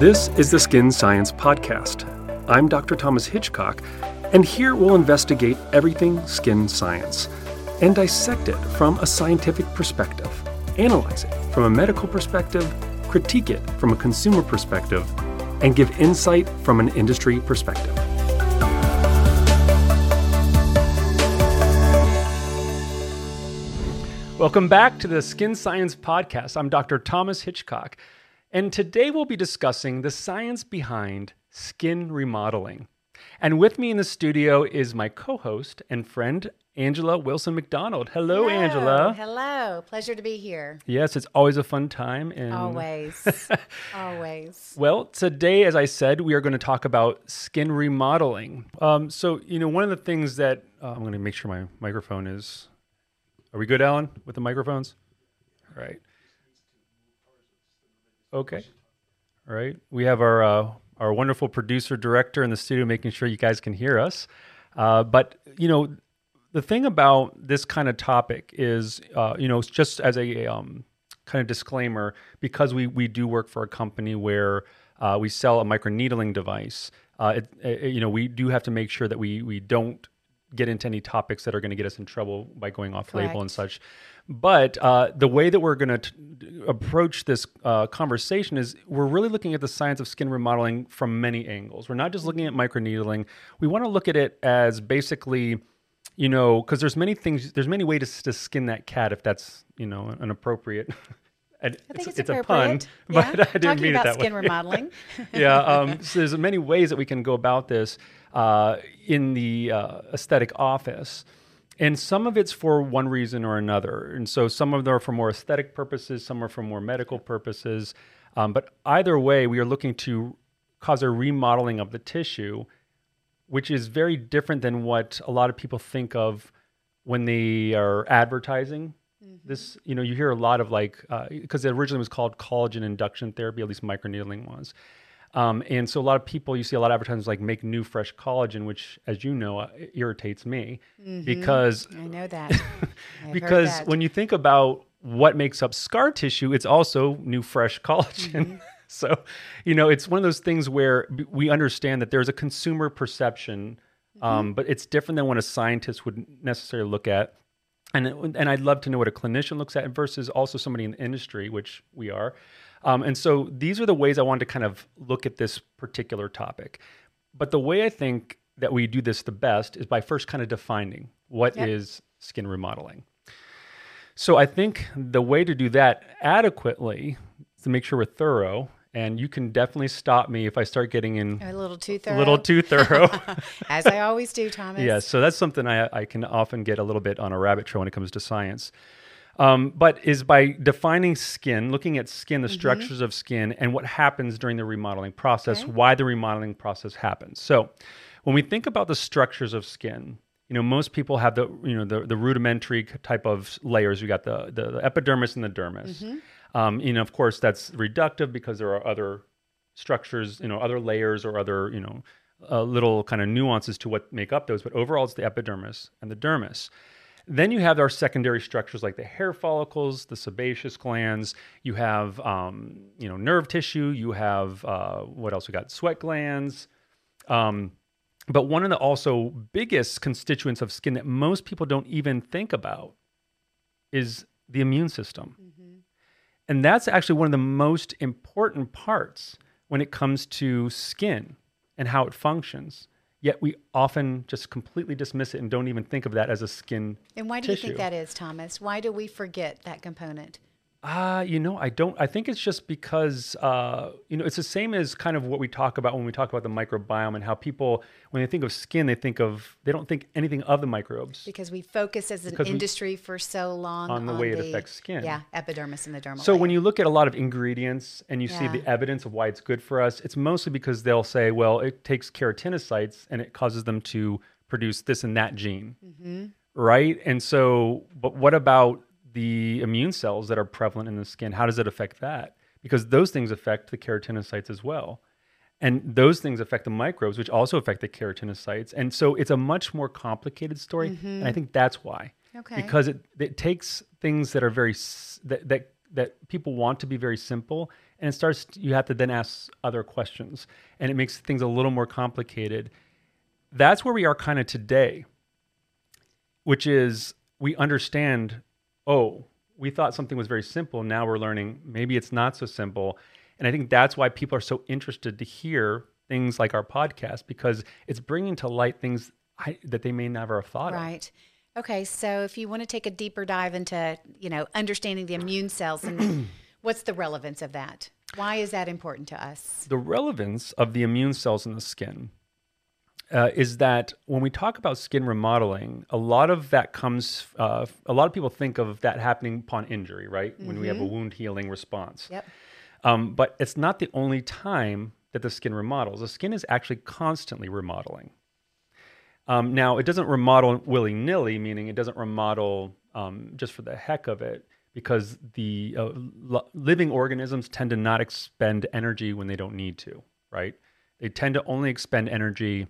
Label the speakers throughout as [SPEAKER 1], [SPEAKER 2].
[SPEAKER 1] This is the Skin Science Podcast. I'm Dr. Thomas Hitchcock, and here we'll investigate everything skin science and dissect it from a scientific perspective, analyze it from a medical perspective, critique it from a consumer perspective, and give insight from an industry perspective. Welcome back to the Skin Science Podcast. I'm Dr. Thomas Hitchcock, and today we'll be discussing the science behind skin remodeling. And with me in the studio is my co host and friend, Angela Wilson McDonald. Hello, Angela.
[SPEAKER 2] Hello. Pleasure to be here.
[SPEAKER 1] Yes, it's always a fun time. And
[SPEAKER 2] Always. Always.
[SPEAKER 1] Well, today, as I said, we are going to talk about skin remodeling. Um, so, you know, one of the things that uh, I'm going to make sure my microphone is. Are we good, Alan, with the microphones? All right. Okay. All right. We have our uh, our wonderful producer director in the studio making sure you guys can hear us. Uh, but you know, the thing about this kind of topic is, uh, you know, just as a um, kind of disclaimer, because we we do work for a company where uh, we sell a microneedling device. Uh, it, it, you know, we do have to make sure that we we don't get into any topics that are going to get us in trouble by going off label and such. But uh, the way that we're going to approach this uh, conversation is we're really looking at the science of skin remodeling from many angles. We're not just looking at microneedling. We want to look at it as basically, you know, because there's many things, there's many ways to, to skin that cat if that's, you know, an appropriate. I
[SPEAKER 2] think it's,
[SPEAKER 1] a pun,
[SPEAKER 2] appropriate.
[SPEAKER 1] but. I didn't
[SPEAKER 2] Talking
[SPEAKER 1] mean
[SPEAKER 2] about
[SPEAKER 1] it that
[SPEAKER 2] skin
[SPEAKER 1] way.
[SPEAKER 2] remodeling.
[SPEAKER 1] yeah, um, so there's many ways that we can go about this uh, in the uh, aesthetic office. And some of it's for one reason or another. And so some of them are for more aesthetic purposes, some are for more medical purposes. Um, but either way, we are looking to cause a remodeling of the tissue, which is very different than what a lot of people think of when they are advertising this you know you hear a lot of like because it originally was called collagen induction therapy at least microneedling was um, and so a lot of people you see a lot of advertisements like make new fresh collagen which as you know uh, irritates me because
[SPEAKER 2] I know that.
[SPEAKER 1] Because
[SPEAKER 2] that.
[SPEAKER 1] when you think about what makes up scar tissue it's also new fresh collagen
[SPEAKER 2] Mm-hmm.
[SPEAKER 1] so you know it's one of those things where we understand that there's a consumer perception
[SPEAKER 2] Mm-hmm.
[SPEAKER 1] um, but it's different than what a scientist would necessarily look at and and I'd love to know what a clinician looks at versus also somebody in the industry, which we are. Um, and so these are the ways I wanted to kind of look at this particular topic. But the way I think that we do this the best is by first kind of defining what is
[SPEAKER 2] Yep.
[SPEAKER 1] skin remodeling. So I think the way to do that adequately is to make sure we're thorough. And you can definitely stop me if I start getting in
[SPEAKER 2] a little too
[SPEAKER 1] a
[SPEAKER 2] thorough.
[SPEAKER 1] little too thorough.
[SPEAKER 2] As I always do, Thomas.
[SPEAKER 1] Yeah, so that's something I, I can often get a little bit on a rabbit trail when it comes to science. Um, but is by defining skin, looking at skin, the structures of skin, and what happens during the remodeling process,
[SPEAKER 2] Okay.
[SPEAKER 1] why the remodeling process happens. So, when we think about the structures of skin, you know, most people have the you know the, the rudimentary type of layers. You got the, the the epidermis and the dermis. Um, you know, of course, that's reductive because there are other structures, you know, other layers or other, you know, uh, little kind of nuances to what make up those. But overall, it's the epidermis and the dermis. Then you have our secondary structures like the hair follicles, the sebaceous glands. You have, um, you know, nerve tissue. You have uh, what else? We got sweat glands. Um, but one of the also biggest constituents of skin that most people don't even think about is the immune system. And that's actually one of the most important parts when it comes to skin and how it functions. Yet we often just completely dismiss it and don't even think of that as a skin
[SPEAKER 2] And why do
[SPEAKER 1] tissue.
[SPEAKER 2] you think that is, Thomas? Why do we forget that component?
[SPEAKER 1] Uh, you know, I don't. I think it's just because, uh, you know, it's the same as kind of what we talk about when we talk about the microbiome and how people, when they think of skin, they think of, they don't think anything of the microbes.
[SPEAKER 2] Because we focus as an
[SPEAKER 1] Because we-
[SPEAKER 2] industry for so long
[SPEAKER 1] on the way it affects skin.
[SPEAKER 2] Yeah, epidermis and the dermal.
[SPEAKER 1] So when you look at a lot of ingredients and you see the evidence of why it's good for us, it's mostly because they'll say, well, it takes keratinocytes and it causes them to produce this and that gene,
[SPEAKER 2] Mm-hmm.
[SPEAKER 1] right? And so, but what about the immune cells that are prevalent in the skin? How does it affect that? Because those things affect the keratinocytes as well. And those things affect the microbes, which also affect the keratinocytes. And so it's a much more complicated story. And I think that's why
[SPEAKER 2] Mm-hmm. Okay.
[SPEAKER 1] because it, it takes things that are very that, that that people want to be very simple, and it starts. You have to then ask other questions, and it makes things a little more complicated. That's where we are kind of today, which is we understand. Oh, we thought something was very simple. Now we're learning maybe it's not so simple, and I think that's why people are so interested to hear things like our podcast because it's bringing to light things I, that they may never have thought of.
[SPEAKER 2] Right. Okay, so if you want to take a deeper dive into, you know, understanding the immune cells and what's the relevance of that? Why is that important to us?
[SPEAKER 1] The relevance of the immune cells in the skin uh, is that when we talk about skin remodeling, a lot of that comes, uh, a lot of people think of that happening upon injury, right? When we have a wound healing response.
[SPEAKER 2] Yep.
[SPEAKER 1] Um, but it's not the only time that the skin remodels. The skin is actually constantly remodeling. Um, now, it doesn't remodel willy nilly, meaning it doesn't remodel um, just for the heck of it, because the uh, lo- living organisms tend to not expend energy when they don't need to, right? They tend to only expend energy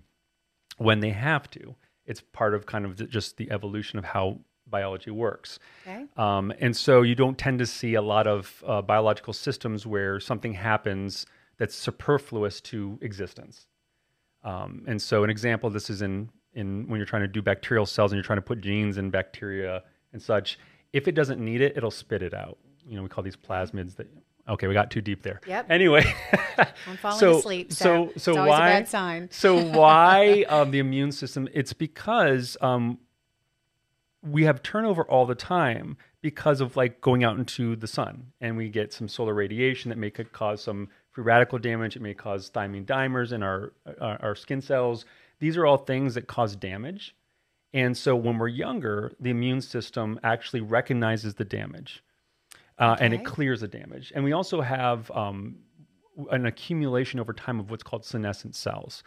[SPEAKER 1] when they have to. It's part of kind of the, just the evolution of how biology works.
[SPEAKER 2] Okay.
[SPEAKER 1] Um, and so you don't tend to see a lot of uh, biological systems where something happens that's superfluous to existence. Um, and so an example of this is in, in when you're trying to do bacterial cells and you're trying to put genes in bacteria and such. If it doesn't need it, it'll spit it out. You know, we call these plasmids that Okay, we got too deep there.
[SPEAKER 2] Yep.
[SPEAKER 1] Anyway,
[SPEAKER 2] I'm falling
[SPEAKER 1] so,
[SPEAKER 2] asleep. So,
[SPEAKER 1] so, so why?
[SPEAKER 2] a bad sign.
[SPEAKER 1] so why um, the immune system? It's because um, we have turnover all the time because of like going out into the sun, and we get some solar radiation that may cause some free radical damage. It may cause thymine dimers in our, our our skin cells. These are all things that cause damage. And so when we're younger, the immune system actually recognizes the damage uh, and it clears the damage. And we also have um, an accumulation over time of what's called senescent cells.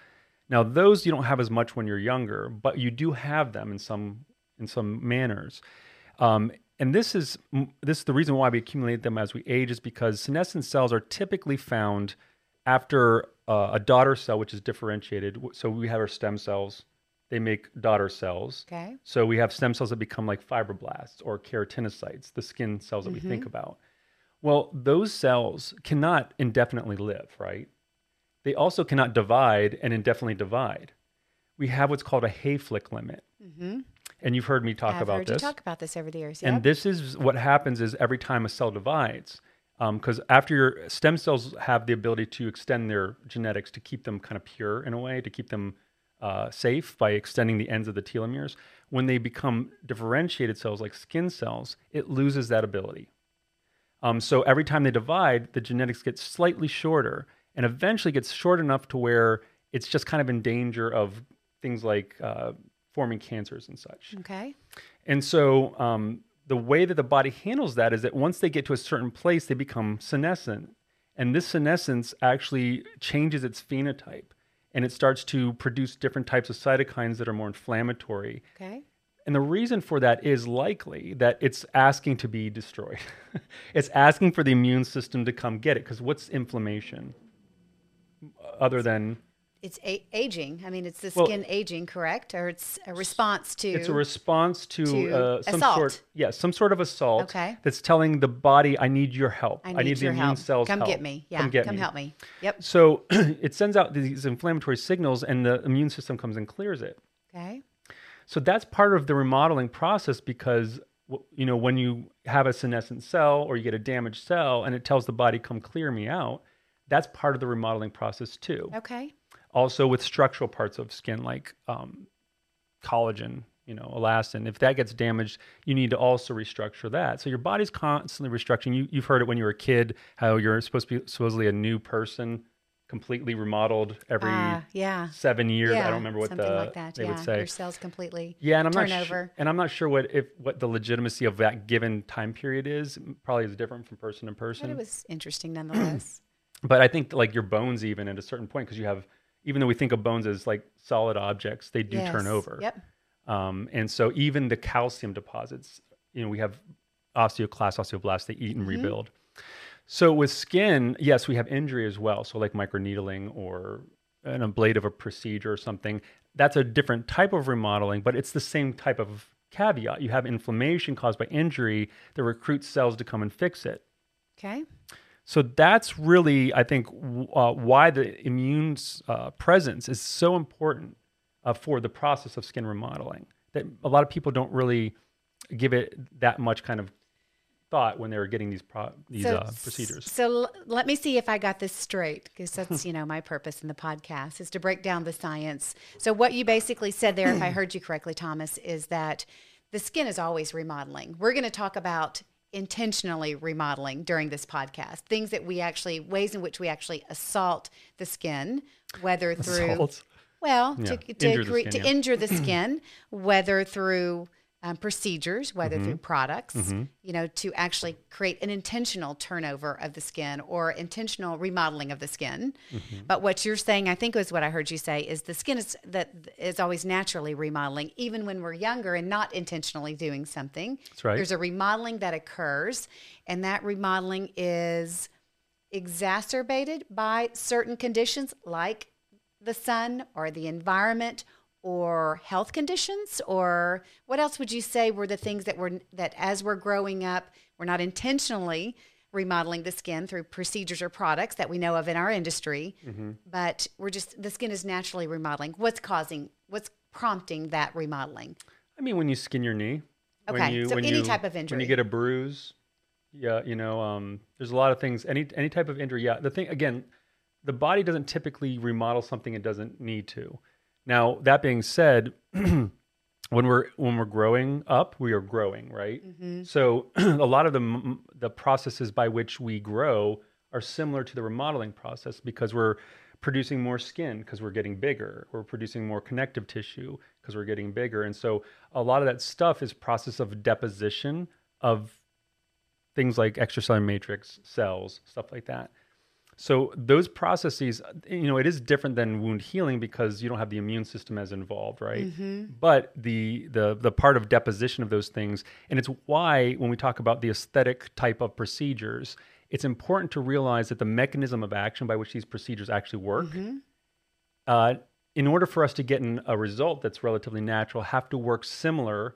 [SPEAKER 1] Now, those you don't have as much when you're younger, but you do have them in some in some manners. Um, and this is this is the reason why we accumulate them as we age is because senescent cells are typically found after uh, a daughter cell, which is differentiated. So we have our stem cells; they make daughter cells.
[SPEAKER 2] Okay.
[SPEAKER 1] So we have stem cells that become like fibroblasts or keratinocytes, the skin cells that we think mm-hmm. about. Well, those cells cannot indefinitely live, right? They also cannot divide and indefinitely divide. We have what's called a Hayflick limit. Mm-hmm. And you've heard me talk
[SPEAKER 2] I've
[SPEAKER 1] about
[SPEAKER 2] heard
[SPEAKER 1] this.
[SPEAKER 2] you talk about this over the years.
[SPEAKER 1] And this is what happens is every time a cell divides, um, because after your stem cells have the ability to extend their genetics to keep them kind of pure in a way, to keep them uh, safe by extending the ends of the telomeres. When they become differentiated cells like skin cells, it loses that ability. Um, so every time they divide, the genetics gets slightly shorter and eventually gets short enough to where it's just kind of in danger of things like uh, forming cancers and such.
[SPEAKER 2] okay.
[SPEAKER 1] And so um, the way that the body handles that is that once they get to a certain place, they become senescent. And this senescence actually changes its phenotype and it starts to produce different types of cytokines that are more inflammatory.
[SPEAKER 2] Okay.
[SPEAKER 1] And the reason for that is likely that it's asking to be destroyed. it's asking for the immune system to come get it. Because what's inflammation? Other than
[SPEAKER 2] It's a- aging. I mean, it's the
[SPEAKER 1] Well-
[SPEAKER 2] skin aging, correct? Or it's a response to.
[SPEAKER 1] it's a response to,
[SPEAKER 2] to
[SPEAKER 1] uh, some
[SPEAKER 2] assault.
[SPEAKER 1] sort, yeah, some sort of assault
[SPEAKER 2] Okay.
[SPEAKER 1] that's telling the body, "I need your help.
[SPEAKER 2] I need,
[SPEAKER 1] the
[SPEAKER 2] your
[SPEAKER 1] immune
[SPEAKER 2] help.
[SPEAKER 1] cells
[SPEAKER 2] Come
[SPEAKER 1] help.
[SPEAKER 2] get me. Yeah.
[SPEAKER 1] come get
[SPEAKER 2] come
[SPEAKER 1] me."
[SPEAKER 2] help me. Yep.
[SPEAKER 1] So it sends out these inflammatory signals, and the immune system comes and clears it.
[SPEAKER 2] Okay.
[SPEAKER 1] So that's part of the remodeling process because you know when you have a senescent cell or you get a damaged cell and it tells the body come clear me out, that's part of the remodeling process too.
[SPEAKER 2] Okay.
[SPEAKER 1] Also with structural parts of skin like um, collagen, you know, elastin, if that gets damaged, you need to also restructure that. So your body's constantly restructuring. You, you've heard it when you were a kid, how you're supposed to be supposedly a new person, completely remodeled every
[SPEAKER 2] Ah, yeah.
[SPEAKER 1] seven years. I don't remember what
[SPEAKER 2] something
[SPEAKER 1] the
[SPEAKER 2] like that.
[SPEAKER 1] they
[SPEAKER 2] yeah.
[SPEAKER 1] would say.
[SPEAKER 2] Your cells completely.
[SPEAKER 1] Yeah, and I'm not
[SPEAKER 2] turn
[SPEAKER 1] sure,
[SPEAKER 2] over.
[SPEAKER 1] and I'm not sure what if what the legitimacy of that given time period is. Probably is different from person to
[SPEAKER 2] But
[SPEAKER 1] person.
[SPEAKER 2] it was interesting nonetheless.
[SPEAKER 1] but I think like your bones, even at a certain point, because you have, even though we think of bones as like solid objects, they do turn over.
[SPEAKER 2] Yep.
[SPEAKER 1] Um, and so even the calcium deposits, you know, we have osteoclasts, osteoblasts, they
[SPEAKER 2] Mm-hmm.
[SPEAKER 1] eat and rebuild. So with skin, yes, we have injury as well. So like microneedling or an ablative a procedure or something. That's a different type of remodeling, but it's the same type of caveat. You have inflammation caused by injury that recruits cells to come and fix it.
[SPEAKER 2] Okay.
[SPEAKER 1] So that's really, I think, uh, why the immune uh, presence is so important uh, for the process of skin remodeling. That a lot of people don't really give it that much kind of thought when they're getting these pro- these
[SPEAKER 2] so,
[SPEAKER 1] uh, procedures.
[SPEAKER 2] So l- let me see if I got this straight, because that's you know my purpose in the podcast is to break down the science. So what you basically said there, if I heard you correctly, Thomas, is that the skin is always remodeling. We're going to talk about intentionally remodeling during this podcast, things that we actually ways in which we actually assault the skin, whether through
[SPEAKER 1] Assault.
[SPEAKER 2] well
[SPEAKER 1] Yeah,
[SPEAKER 2] to to,
[SPEAKER 1] injure the
[SPEAKER 2] cre-
[SPEAKER 1] skin,
[SPEAKER 2] to
[SPEAKER 1] yeah.
[SPEAKER 2] injure the skin, whether through um, procedures, whether
[SPEAKER 1] Mm-hmm.
[SPEAKER 2] through products, you know, to actually create an intentional turnover of the skin or intentional remodeling of the skin.
[SPEAKER 1] Mm-hmm.
[SPEAKER 2] But what you're saying, I think was what I heard you say, is the skin is that is always naturally remodeling, even when we're younger and not intentionally doing something.
[SPEAKER 1] That's right.
[SPEAKER 2] There's a remodeling that occurs, and that remodeling is exacerbated by certain conditions like the sun or the environment or health conditions or what else would you say were the things that were that as we're growing up we're not intentionally remodeling the skin through procedures or products that we know of in our industry but we're just the skin is naturally remodeling what's causing what's prompting that remodeling
[SPEAKER 1] I mean, when you skin your knee. when
[SPEAKER 2] Okay,
[SPEAKER 1] you-
[SPEAKER 2] so
[SPEAKER 1] when
[SPEAKER 2] any
[SPEAKER 1] you-
[SPEAKER 2] type of injury When
[SPEAKER 1] you get a bruise, yeah, you know, um, there's a lot of things. Any any type of injury, yeah. The thing again, the body doesn't typically remodel something it doesn't need to. Now that being said, when we're when we're growing up, we are growing, right?
[SPEAKER 2] Mm-hmm.
[SPEAKER 1] So a lot of the the processes by which we grow are similar to the remodeling process because we're producing more skin because we're getting bigger. We're producing more connective tissue because we're getting bigger, and so a lot of that stuff is process of deposition of things like extracellular matrix cells, stuff like that. So those processes, you know, it is different than wound healing because you don't have the immune system as involved, right? But the the the part of deposition of those things, and it's why when we talk about the aesthetic type of procedures, it's important to realize that the mechanism of action by which these procedures actually work, uh, in order for us to get a result that's relatively natural, have to work similar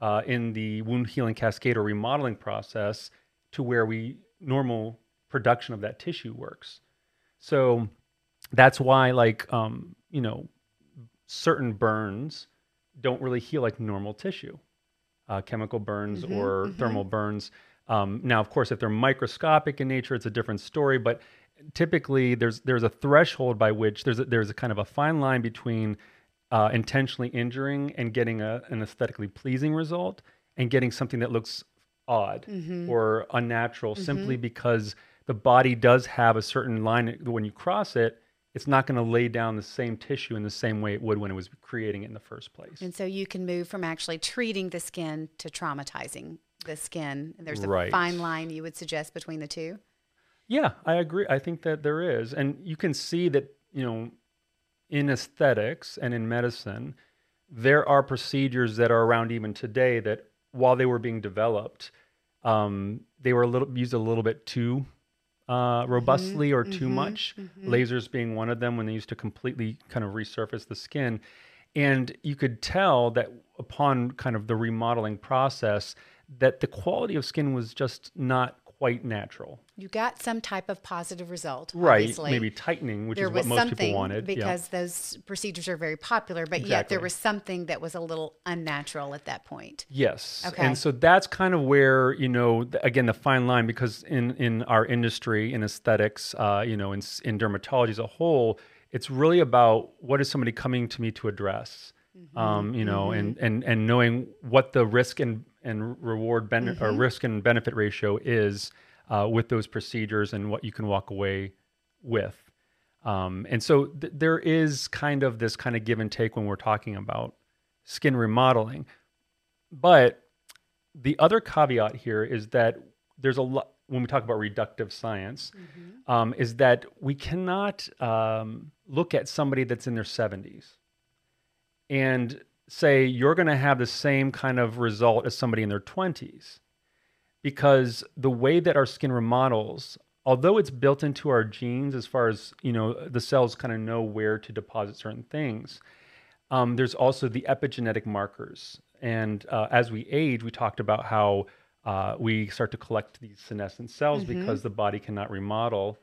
[SPEAKER 1] uh, in the wound healing cascade or remodeling process to where we normal production of that tissue works. So that's why, like, um, you know, certain burns don't really heal like normal tissue, uh, chemical burns or thermal burns. Um, now, of course, if they're microscopic in nature, it's a different story. But typically, there's there's a threshold by which there's a, there's a kind of a fine line between uh, intentionally injuring and getting a, an aesthetically pleasing result and getting something that looks odd mm-hmm. or unnatural mm-hmm. simply because the body does have a certain line when you cross it it's not going to lay down the same tissue in the same way it would when it was creating it in the first place
[SPEAKER 2] And so you can move from actually treating the skin to traumatizing the skin. And there's a
[SPEAKER 1] Right.
[SPEAKER 2] fine line you would suggest between the two.
[SPEAKER 1] Yeah, I agree. I think that there is. And you can see that, you know, in aesthetics and in medicine, there are procedures that are around even today that while they were being developed, um, they were a little used a little bit too uh, robustly or too much. Lasers being one of them when they used to completely kind of resurface the skin. And you could tell that upon kind of the remodeling process, that the quality of skin was just not quite natural.
[SPEAKER 2] You got some type of positive result.
[SPEAKER 1] Right,
[SPEAKER 2] obviously.
[SPEAKER 1] maybe tightening, which
[SPEAKER 2] there
[SPEAKER 1] is
[SPEAKER 2] was
[SPEAKER 1] what most
[SPEAKER 2] something
[SPEAKER 1] people wanted. yeah.
[SPEAKER 2] because those procedures are very popular, but yet there was something that was a little unnatural at that point.
[SPEAKER 1] Yes.
[SPEAKER 2] Okay.
[SPEAKER 1] And so that's kind of where, you know, again, the fine line, because in, in our industry, in aesthetics, uh, you know, in, in dermatology as a whole, it's really about what is somebody coming to me to address,
[SPEAKER 2] Mm-hmm.
[SPEAKER 1] um, you know, and, and, and knowing what the risk and, and reward ben- or
[SPEAKER 2] Mm-hmm.
[SPEAKER 1] risk and benefit ratio is uh, with those procedures and what you can walk away with. Um, and so th- there is kind of this kind of give and take when we're talking about skin remodeling. But the other caveat here is that there's a lot when we talk about reductive science, um, is that we cannot um, look at somebody that's in their 70s and say you're going to have the same kind of result as somebody in their 20s because the way that our skin remodels although it's built into our genes as far as you know the cells kind of know where to deposit certain things um, there's also the epigenetic markers and uh, as we age we talked about how uh, we start to collect these senescent cells
[SPEAKER 2] Mm-hmm.
[SPEAKER 1] because the body cannot remodel.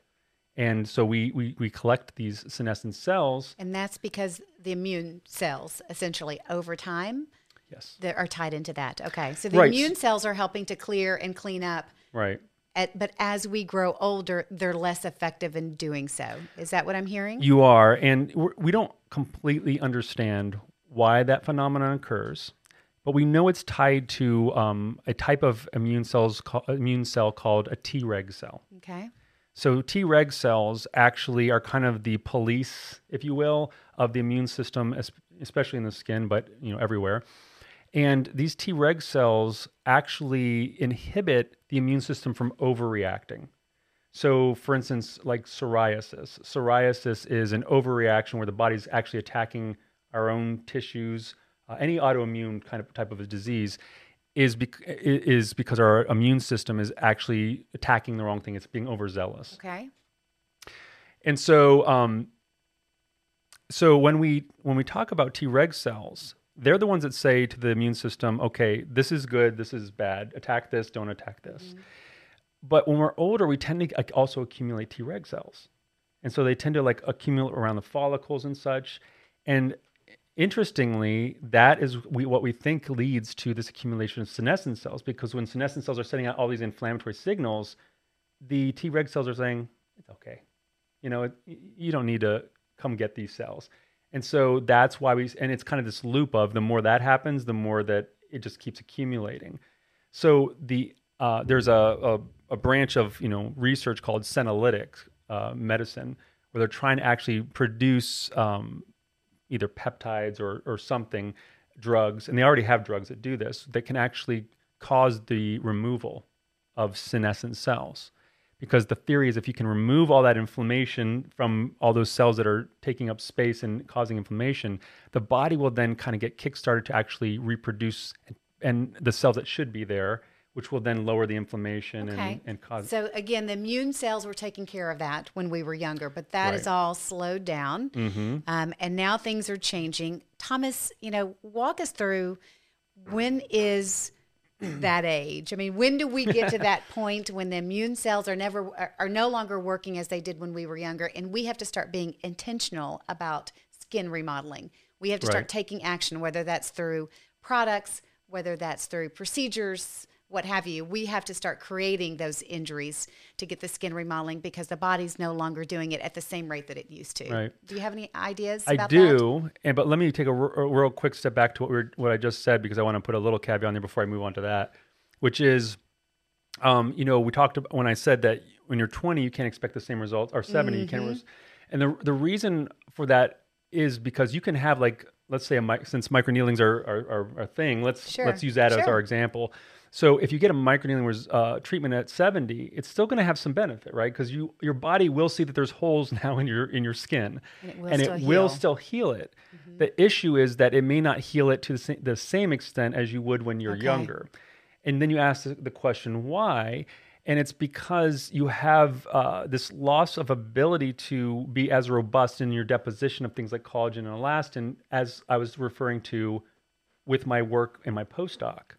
[SPEAKER 1] And so we, we, we collect these senescent cells.
[SPEAKER 2] And that's because the immune cells, essentially, over time,
[SPEAKER 1] Yes.
[SPEAKER 2] that are tied into that. Okay. So the
[SPEAKER 1] Right.
[SPEAKER 2] immune cells are helping to clear and clean up.
[SPEAKER 1] Right.
[SPEAKER 2] At, but as we grow older, they're less effective in doing so. Is that what I'm hearing?
[SPEAKER 1] You are. And we're, we don't completely understand why that phenomenon occurs, but we know it's tied to um, a type of immune cells, ca- immune cell called a Treg cell.
[SPEAKER 2] okay.
[SPEAKER 1] So Treg cells actually are kind of the police, if you will, of the immune system, especially in the skin, but you know everywhere. And these Treg cells actually inhibit the immune system from overreacting. So, for instance, like psoriasis. Psoriasis is an overreaction where the body's actually attacking our own tissues. Uh, any autoimmune kind of type of a disease is bec- is because our immune system is actually attacking the wrong thing. It's being overzealous.
[SPEAKER 2] Okay.
[SPEAKER 1] And so, um, so when we when we talk about Treg cells, they're the ones that say to the immune system, "Okay, this is good, this is bad. Attack this, don't attack this." But when we're older, we tend to also accumulate Treg cells, and so they tend to like accumulate around the follicles and such. And interestingly, that is we, what we think leads to this accumulation of senescent cells, because when senescent cells are sending out all these inflammatory signals, the Treg cells are saying, "It's okay." you know, it, you don't need to come get these cells. And so that's why we, and it's kind of this loop of the more that happens, the more that it just keeps accumulating. So the, uh, there's a, a, a branch of, you know, research called senolytic uh, medicine where they're trying to actually produce um, either peptides or, or something, drugs, and they already have drugs that do this, that can actually cause the removal of senescent cells. Because the theory is if you can remove all that inflammation from all those cells that are taking up space and causing inflammation, the body will then kind of get kickstarted to actually reproduce and, and the cells that should be there, which will then lower the inflammation
[SPEAKER 2] Okay.
[SPEAKER 1] and, and cause.
[SPEAKER 2] So again, the immune cells were taking care of that when we were younger, but that is
[SPEAKER 1] Right.
[SPEAKER 2] all slowed down,
[SPEAKER 1] hmm
[SPEAKER 2] um, and now things are changing. Thomas, you know, walk us through when is that age? I mean, when do we get to that point when the immune cells are never are, are no longer working as they did when we were younger, and we have to start being intentional about skin remodeling? We have to start taking action, whether that's through products, whether that's through procedures, what have you. We have to start creating those injuries to get the skin remodeling because the body's no longer doing it at the same rate that it used to.
[SPEAKER 1] Right.
[SPEAKER 2] Do you have any ideas?
[SPEAKER 1] I
[SPEAKER 2] about That?
[SPEAKER 1] do, and but let me take a, r- a real quick step back to what we were, what I just said because I want to put a little caveat on there before I move on to that, which is, um, you know, we talked about when I said that when you're 20 you can't expect the same results, or 70 you can't, res- and the the reason for that is because you can have like let's say a mic- since microneedlings are are, are a thing, let's
[SPEAKER 2] Sure,
[SPEAKER 1] let's use that as our example. So if you get a microneedling uh, treatment at 70, it's still going to have some benefit, right? Because you your body will see that there's holes now in your in your skin,
[SPEAKER 2] And it will
[SPEAKER 1] and
[SPEAKER 2] still
[SPEAKER 1] it
[SPEAKER 2] heal.
[SPEAKER 1] will still heal it. The issue is that it may not heal it to the same, the same extent as you would when you're
[SPEAKER 2] Okay.
[SPEAKER 1] younger. And then you ask the, the question why, and it's because you have uh, this loss of ability to be as robust in your deposition of things like collagen and elastin, as I was referring to with my work in my postdoc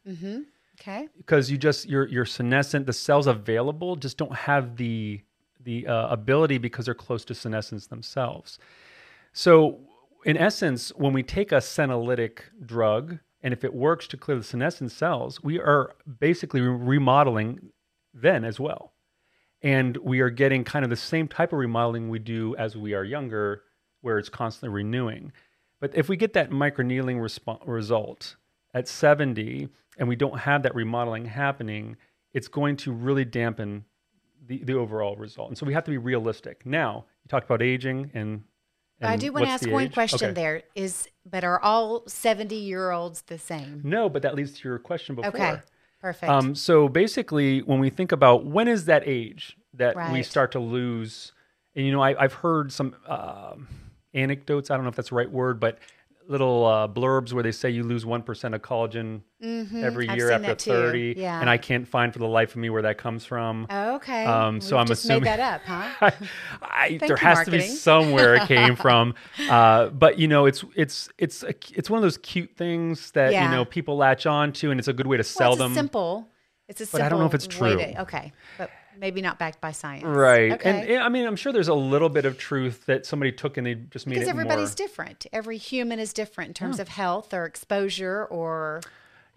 [SPEAKER 2] Okay.
[SPEAKER 1] because you just you're you're senescent. The cells available just don't have the the uh, ability because they're close to senescence themselves. So, in essence, when we take a senolytic drug, and if it works to clear the senescent cells, we are basically remodeling then as well, and we are getting kind of the same type of remodeling we do as we are younger, where it's constantly renewing. But if we get that microneedling respo- result at 70 and we don't have that remodeling happening, it's going to really dampen the, the overall result. And so we have to be realistic. Now, you talked about aging and.
[SPEAKER 2] I do want to ask one
[SPEAKER 1] age?
[SPEAKER 2] question
[SPEAKER 1] Okay.
[SPEAKER 2] there is but are all 70 year olds the same?
[SPEAKER 1] No, but that leads to your question before.
[SPEAKER 2] Okay. Perfect.
[SPEAKER 1] Um, so basically, when we think about when is that age that we start to lose, and you know, I, I've heard some um anecdotes. I don't know if that's the right word, but little uh, blurbs where they say you lose one percent of collagen every
[SPEAKER 2] Mm-hmm. I've
[SPEAKER 1] year after
[SPEAKER 2] that too.
[SPEAKER 1] thirty,
[SPEAKER 2] Yeah.
[SPEAKER 1] and I can't find for the life of me where that comes from.
[SPEAKER 2] okay.
[SPEAKER 1] um, so
[SPEAKER 2] We've
[SPEAKER 1] I'm
[SPEAKER 2] just
[SPEAKER 1] assuming-
[SPEAKER 2] made that up, huh?
[SPEAKER 1] I,
[SPEAKER 2] Thank
[SPEAKER 1] there
[SPEAKER 2] you,
[SPEAKER 1] has to be somewhere it came from, uh, but you know, it's it's it's a, it's one of those cute things that
[SPEAKER 2] Yeah.
[SPEAKER 1] you know people latch on to, and it's a good way to
[SPEAKER 2] Well,
[SPEAKER 1] sell
[SPEAKER 2] it's
[SPEAKER 1] them.
[SPEAKER 2] simple It's a
[SPEAKER 1] But I don't know if it's
[SPEAKER 2] simple
[SPEAKER 1] true.
[SPEAKER 2] to- okay, but maybe not backed by science.
[SPEAKER 1] Right.
[SPEAKER 2] Okay.
[SPEAKER 1] And yeah, I mean, I'm sure there's a little bit of truth that somebody took and they just made it.
[SPEAKER 2] because
[SPEAKER 1] it
[SPEAKER 2] everybody's
[SPEAKER 1] more.
[SPEAKER 2] different. Every human is different in terms of health or exposure or.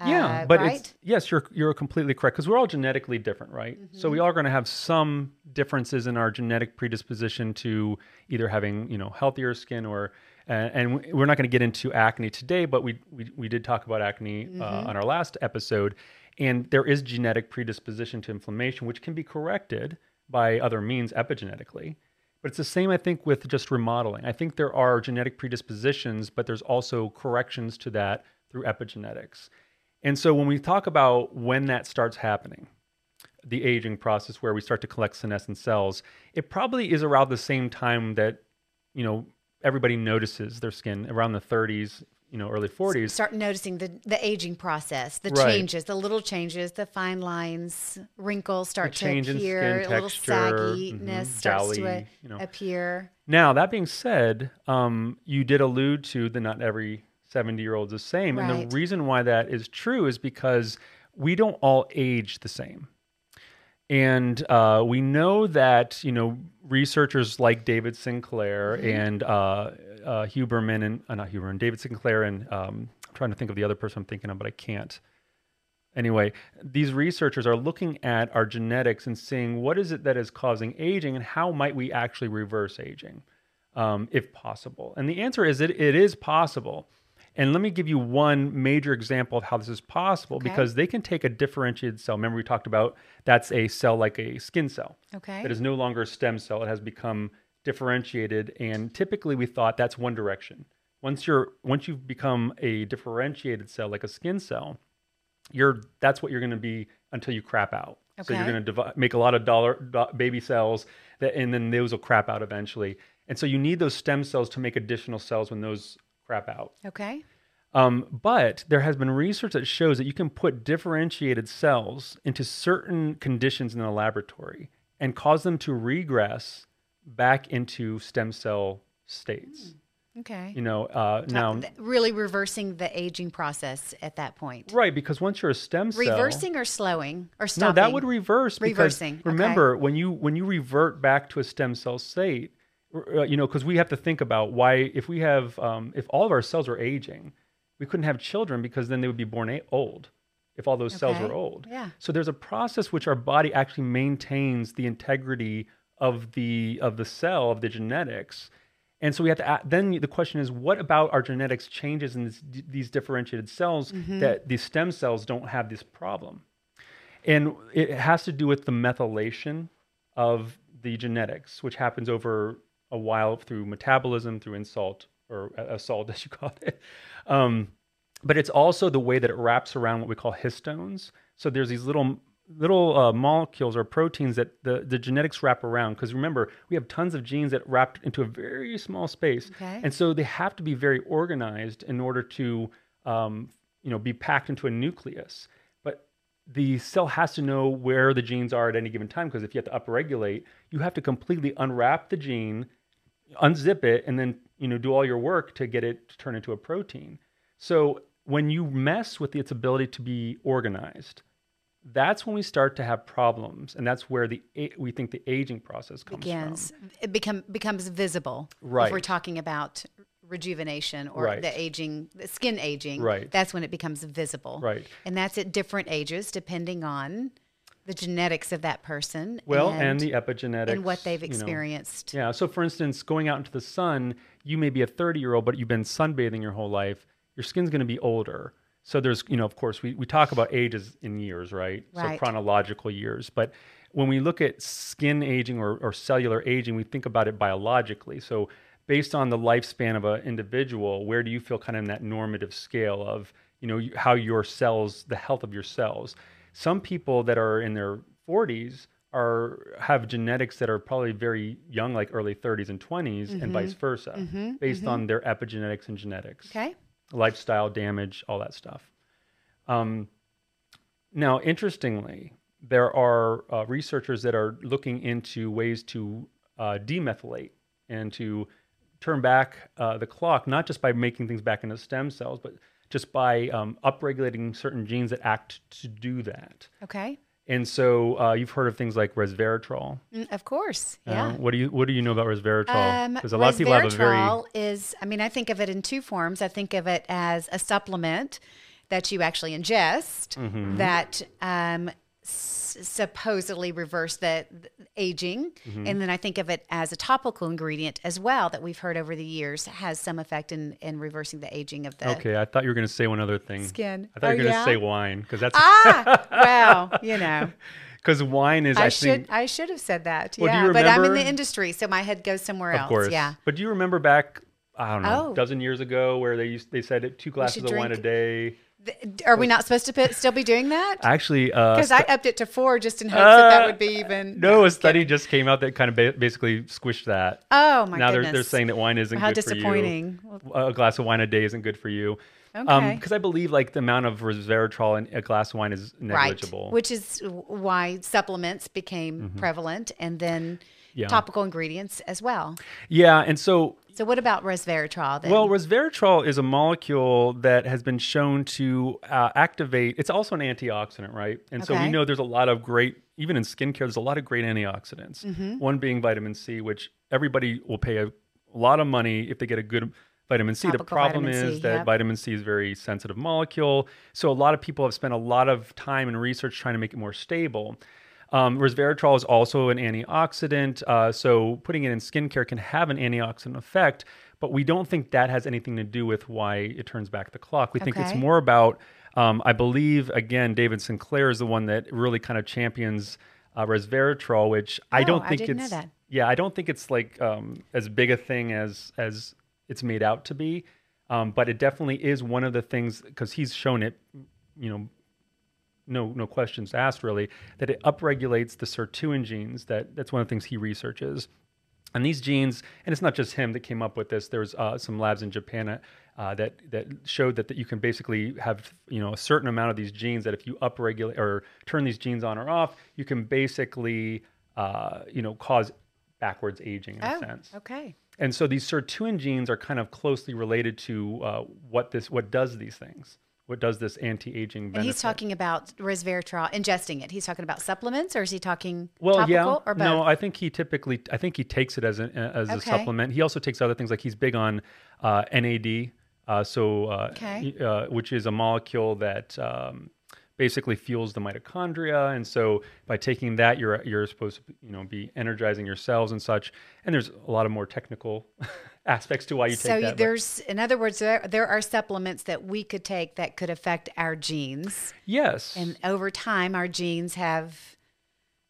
[SPEAKER 1] yeah,
[SPEAKER 2] uh,
[SPEAKER 1] but
[SPEAKER 2] right?
[SPEAKER 1] it's yes, you're you're completely correct because we're all genetically different, right? So
[SPEAKER 2] Mm-hmm.
[SPEAKER 1] we are going to have some differences in our genetic predisposition to either having you know healthier skin or uh, and we're not going to get into acne today, but we we, we did talk about acne
[SPEAKER 2] Mm-hmm.
[SPEAKER 1] uh, on our last episode, and there is genetic predisposition to inflammation, which can be corrected by other means epigenetically. But it's the same, I think, with just remodeling. I think there are genetic predispositions, but there's also corrections to that through epigenetics. And so when we talk about when that starts happening, the aging process where we start to collect senescent cells, it probably is around the same time that, you know, everybody notices their skin around the 30s, you know, early 40s.
[SPEAKER 2] start noticing the, the aging process, the
[SPEAKER 1] Right.
[SPEAKER 2] changes, the little changes, the fine lines, wrinkles start to appear, a little
[SPEAKER 1] texture,
[SPEAKER 2] sagginess
[SPEAKER 1] mhm,
[SPEAKER 2] starts to
[SPEAKER 1] jowly,
[SPEAKER 2] uh,
[SPEAKER 1] you know.
[SPEAKER 2] appear.
[SPEAKER 1] Now, that being said, um, you did allude to that not every 70 year old is the same. And the reason why that is true is because we don't all age the same. And uh, we know that, you know, researchers like David Sinclair
[SPEAKER 2] Mm-hmm.
[SPEAKER 1] and uh, uh, Huberman and, uh, not Huberman, David Sinclair and um, I'm trying to think of the other person I'm thinking of, but I can't. Anyway, these researchers are looking at our genetics and seeing what is it that is causing aging and how might we actually reverse aging, um, if possible. And the answer is it, it is possible. And let me give you one major example of how this is possible
[SPEAKER 2] Okay.
[SPEAKER 1] because they can take a differentiated cell. Remember, we talked about that's a cell like a skin cell
[SPEAKER 2] Okay.
[SPEAKER 1] that is no longer a stem cell. It has become differentiated, and typically we thought that's one direction. Once you're once you've become a differentiated cell like a skin cell, you're that's what you're going to be until you crap out. So you're going to divi- make a lot of dollar do- baby cells, that, and then those will crap out eventually. And so you need those stem cells to make additional cells when those crap out.
[SPEAKER 2] okay.
[SPEAKER 1] Um, but there has been research that shows that you can put differentiated cells into certain conditions in the laboratory and cause them to regress back into stem cell states.
[SPEAKER 2] Okay.
[SPEAKER 1] You know, uh, now,
[SPEAKER 2] really reversing the aging process at that point.
[SPEAKER 1] right? Because once you're a stem cell,
[SPEAKER 2] Reversing or slowing or stopping.
[SPEAKER 1] no, that would reverse.
[SPEAKER 2] Reversing, okay.
[SPEAKER 1] Remember, when you when you revert back to a stem cell state, you know, because we have to think about why if we have um, if all of our cells were aging, we couldn't have children because then they would be born a- old. If all those cells
[SPEAKER 2] Okay,
[SPEAKER 1] were old,
[SPEAKER 2] yeah.
[SPEAKER 1] So there's a process which our body actually maintains the integrity of the of the cell of the genetics. And so we have to a then the question is what about our genetics changes in this, these differentiated cells
[SPEAKER 2] Mm-hmm.
[SPEAKER 1] that these stem cells don't have this problem. And it has to do with the methylation of the genetics, which happens over a while through metabolism, through insult or assault, as you call it. Um, but it's also the way that it wraps around what we call histones. So there's these little little uh, molecules or proteins that the, the genetics wrap around. Because remember, we have tons of genes that wrapped into a very small space,
[SPEAKER 2] Okay.
[SPEAKER 1] and so they have to be very organized in order to um, you know be packed into a nucleus. But the cell has to know where the genes are at any given time because if you have to upregulate, you have to completely unwrap the gene, unzip it, and then you know do all your work to get it to turn into a protein. So when you mess with its ability to be organized, that's when we start to have problems, and that's where the we think the aging process comes
[SPEAKER 2] begins. It become becomes visible. Right. If we're talking about rejuvenation or
[SPEAKER 1] Right.
[SPEAKER 2] the aging, the skin aging.
[SPEAKER 1] Right.
[SPEAKER 2] That's when it becomes visible.
[SPEAKER 1] Right.
[SPEAKER 2] And that's at different ages, depending on the genetics of that person.
[SPEAKER 1] Well, and, the epigenetics
[SPEAKER 2] and what they've
[SPEAKER 1] you know.
[SPEAKER 2] experienced.
[SPEAKER 1] Yeah. So, for instance, going out into the sun, you may be a 30 year old, but you've been sunbathing your whole life. Your skin's going to be older. So, there's, you know, of course, we, we talk about ages in years, right?
[SPEAKER 2] right?
[SPEAKER 1] So, chronological years. But when we look at skin aging or, or cellular aging, we think about it biologically. So, based on the lifespan of an individual, where do you feel kind of in that normative scale of, you know, how your cells, the health of your cells? Some people that are in their 40s are have genetics that are probably very young, like early 30s and 20s, and vice versa, based on their epigenetics and genetics,
[SPEAKER 2] Okay.
[SPEAKER 1] lifestyle damage, all that stuff. Um, now, interestingly, there are uh, researchers that are looking into ways to uh, demethylate and to turn back uh, the clock, not just by making things back into stem cells, but just by um, upregulating certain genes that act to do that.
[SPEAKER 2] Okay.
[SPEAKER 1] And so uh, you've heard of things like resveratrol.
[SPEAKER 2] Mm, of course.
[SPEAKER 1] Uh,
[SPEAKER 2] Yeah.
[SPEAKER 1] what do you What do you know about resveratrol?
[SPEAKER 2] Um,
[SPEAKER 1] Because a lot of people have a very
[SPEAKER 2] resveratrol is, I mean, I think of it in two forms. I think of it as a supplement that you actually ingest
[SPEAKER 1] Mm-hmm.
[SPEAKER 2] that um, supposedly reverse the, the aging.
[SPEAKER 1] Mm-hmm.
[SPEAKER 2] And then I think of it as a topical ingredient as well that we've heard over the years has some effect in, in reversing the aging of the
[SPEAKER 1] okay. I thought you were going to say one other thing.
[SPEAKER 2] skin.
[SPEAKER 1] I thought
[SPEAKER 2] Oh,
[SPEAKER 1] you were going to
[SPEAKER 2] yeah?
[SPEAKER 1] say wine because that's
[SPEAKER 2] Ah, well, you know,
[SPEAKER 1] because wine is I,
[SPEAKER 2] I
[SPEAKER 1] think
[SPEAKER 2] should I should have said that.
[SPEAKER 1] Well,
[SPEAKER 2] yeah,
[SPEAKER 1] you
[SPEAKER 2] but I'm in the industry, so my head goes somewhere
[SPEAKER 1] of
[SPEAKER 2] else.
[SPEAKER 1] course.
[SPEAKER 2] Yeah.
[SPEAKER 1] But do you remember back? I don't know,
[SPEAKER 2] Oh.
[SPEAKER 1] a dozen years ago, where they used they said it two glasses of wine a day.
[SPEAKER 2] Are we not supposed to still be doing that?
[SPEAKER 1] Actually, uh,
[SPEAKER 2] Because I upped it to four just in hopes that that would be even.
[SPEAKER 1] no, a study just came out that kind of ba- basically squished that.
[SPEAKER 2] Oh my
[SPEAKER 1] now
[SPEAKER 2] goodness!
[SPEAKER 1] they're, they're saying that wine isn't
[SPEAKER 2] How
[SPEAKER 1] good for you.
[SPEAKER 2] How disappointing.
[SPEAKER 1] A glass of wine a day isn't good for you.
[SPEAKER 2] Okay.
[SPEAKER 1] Because I believe like the amount of resveratrol in a glass of wine is negligible. Mm-hmm.
[SPEAKER 2] which is why supplements became prevalent, and then
[SPEAKER 1] Yeah.
[SPEAKER 2] topical ingredients as well.
[SPEAKER 1] yeah, and so
[SPEAKER 2] So, what about resveratrol? Then?
[SPEAKER 1] Well, resveratrol is a molecule that has been shown to uh, activate. It's also an antioxidant, right? And so we know there's a lot of great, even in skincare, there's a lot of great antioxidants.
[SPEAKER 2] Mm-hmm.
[SPEAKER 1] One being vitamin C, which everybody will pay a lot of money if they get a good vitamin C.
[SPEAKER 2] Topical
[SPEAKER 1] the
[SPEAKER 2] problem
[SPEAKER 1] is
[SPEAKER 2] C,
[SPEAKER 1] that
[SPEAKER 2] yep.
[SPEAKER 1] vitamin C is a very sensitive molecule. So a lot of people have spent a lot of time and research trying to make it more stable. Um, resveratrol is also an antioxidant, uh, so putting it in skincare can have an antioxidant effect, but we don't think that has anything to do with why it turns back the clock. We think it's more about, um, I believe, again, David Sinclair is the one that really kind of champions uh, resveratrol, which I
[SPEAKER 2] Oh,
[SPEAKER 1] don't
[SPEAKER 2] I
[SPEAKER 1] think
[SPEAKER 2] know
[SPEAKER 1] it's
[SPEAKER 2] that.
[SPEAKER 1] yeah, I don't think it's like um, as big a thing as as it's made out to be, um, but it definitely is one of the things because he's shown it, you know, no no questions asked really that it upregulates the sirtuin genes. That that's one of the things he researches. And these genes, and it's not just him that came up with this. There's uh, some labs in Japan uh, that that showed that, that you can basically have you know a certain amount of these genes that if you upregulate or turn these genes on or off, you can basically uh, you know cause backwards aging in a
[SPEAKER 2] oh,
[SPEAKER 1] sense.
[SPEAKER 2] okay.
[SPEAKER 1] And so these sirtuin genes are kind of closely related to uh, what this what does these things, what does this anti-aging benefit.
[SPEAKER 2] And he's talking about resveratrol, ingesting it. He's talking about supplements, or is he talking
[SPEAKER 1] well,
[SPEAKER 2] topical
[SPEAKER 1] yeah,
[SPEAKER 2] or both?
[SPEAKER 1] no, I think he typically, I think he takes it as a as a supplement. He also takes other things like he's big on uh, NAD, uh, so uh,
[SPEAKER 2] Okay.
[SPEAKER 1] uh, which is a molecule that um, basically fuels the mitochondria, and so by taking that, you're you're supposed to you know be energizing your cells and such. And there's a lot of more technical aspects to why you take
[SPEAKER 2] so
[SPEAKER 1] that. but-
[SPEAKER 2] there's, in other words, there, there are supplements that we could take that could affect our genes.
[SPEAKER 1] yes,
[SPEAKER 2] And over time, our genes have,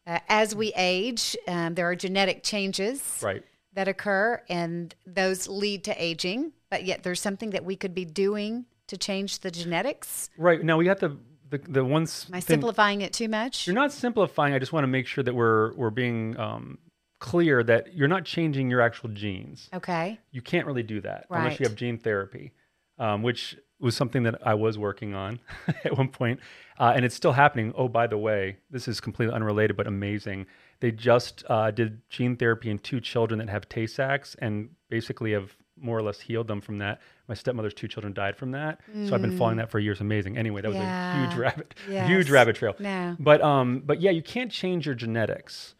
[SPEAKER 2] uh, as we age, um, there are genetic changes
[SPEAKER 1] right.
[SPEAKER 2] that occur, and those lead to aging. But yet, there's something that we could be doing to change the genetics.
[SPEAKER 1] Right now, we have the the, the ones.
[SPEAKER 2] Am I
[SPEAKER 1] thing-
[SPEAKER 2] simplifying it too much?
[SPEAKER 1] You're not simplifying. I just want to make sure that we're we're being um, clear that you're not changing your actual genes.
[SPEAKER 2] Okay.
[SPEAKER 1] You can't really do that unless you have gene therapy, um, which was something that I was working on at one point, uh, and it's still happening. Oh, by the way, this is completely unrelated but amazing. They just uh, did gene therapy in two children that have Tay Sachs and basically have more or less healed them from that. My stepmother's two children died from that, so I've been following that for years. Amazing. Anyway, that was a huge rabbit,
[SPEAKER 2] Yes.
[SPEAKER 1] huge rabbit trail.
[SPEAKER 2] No.
[SPEAKER 1] But um, but yeah, you can't change your genetics,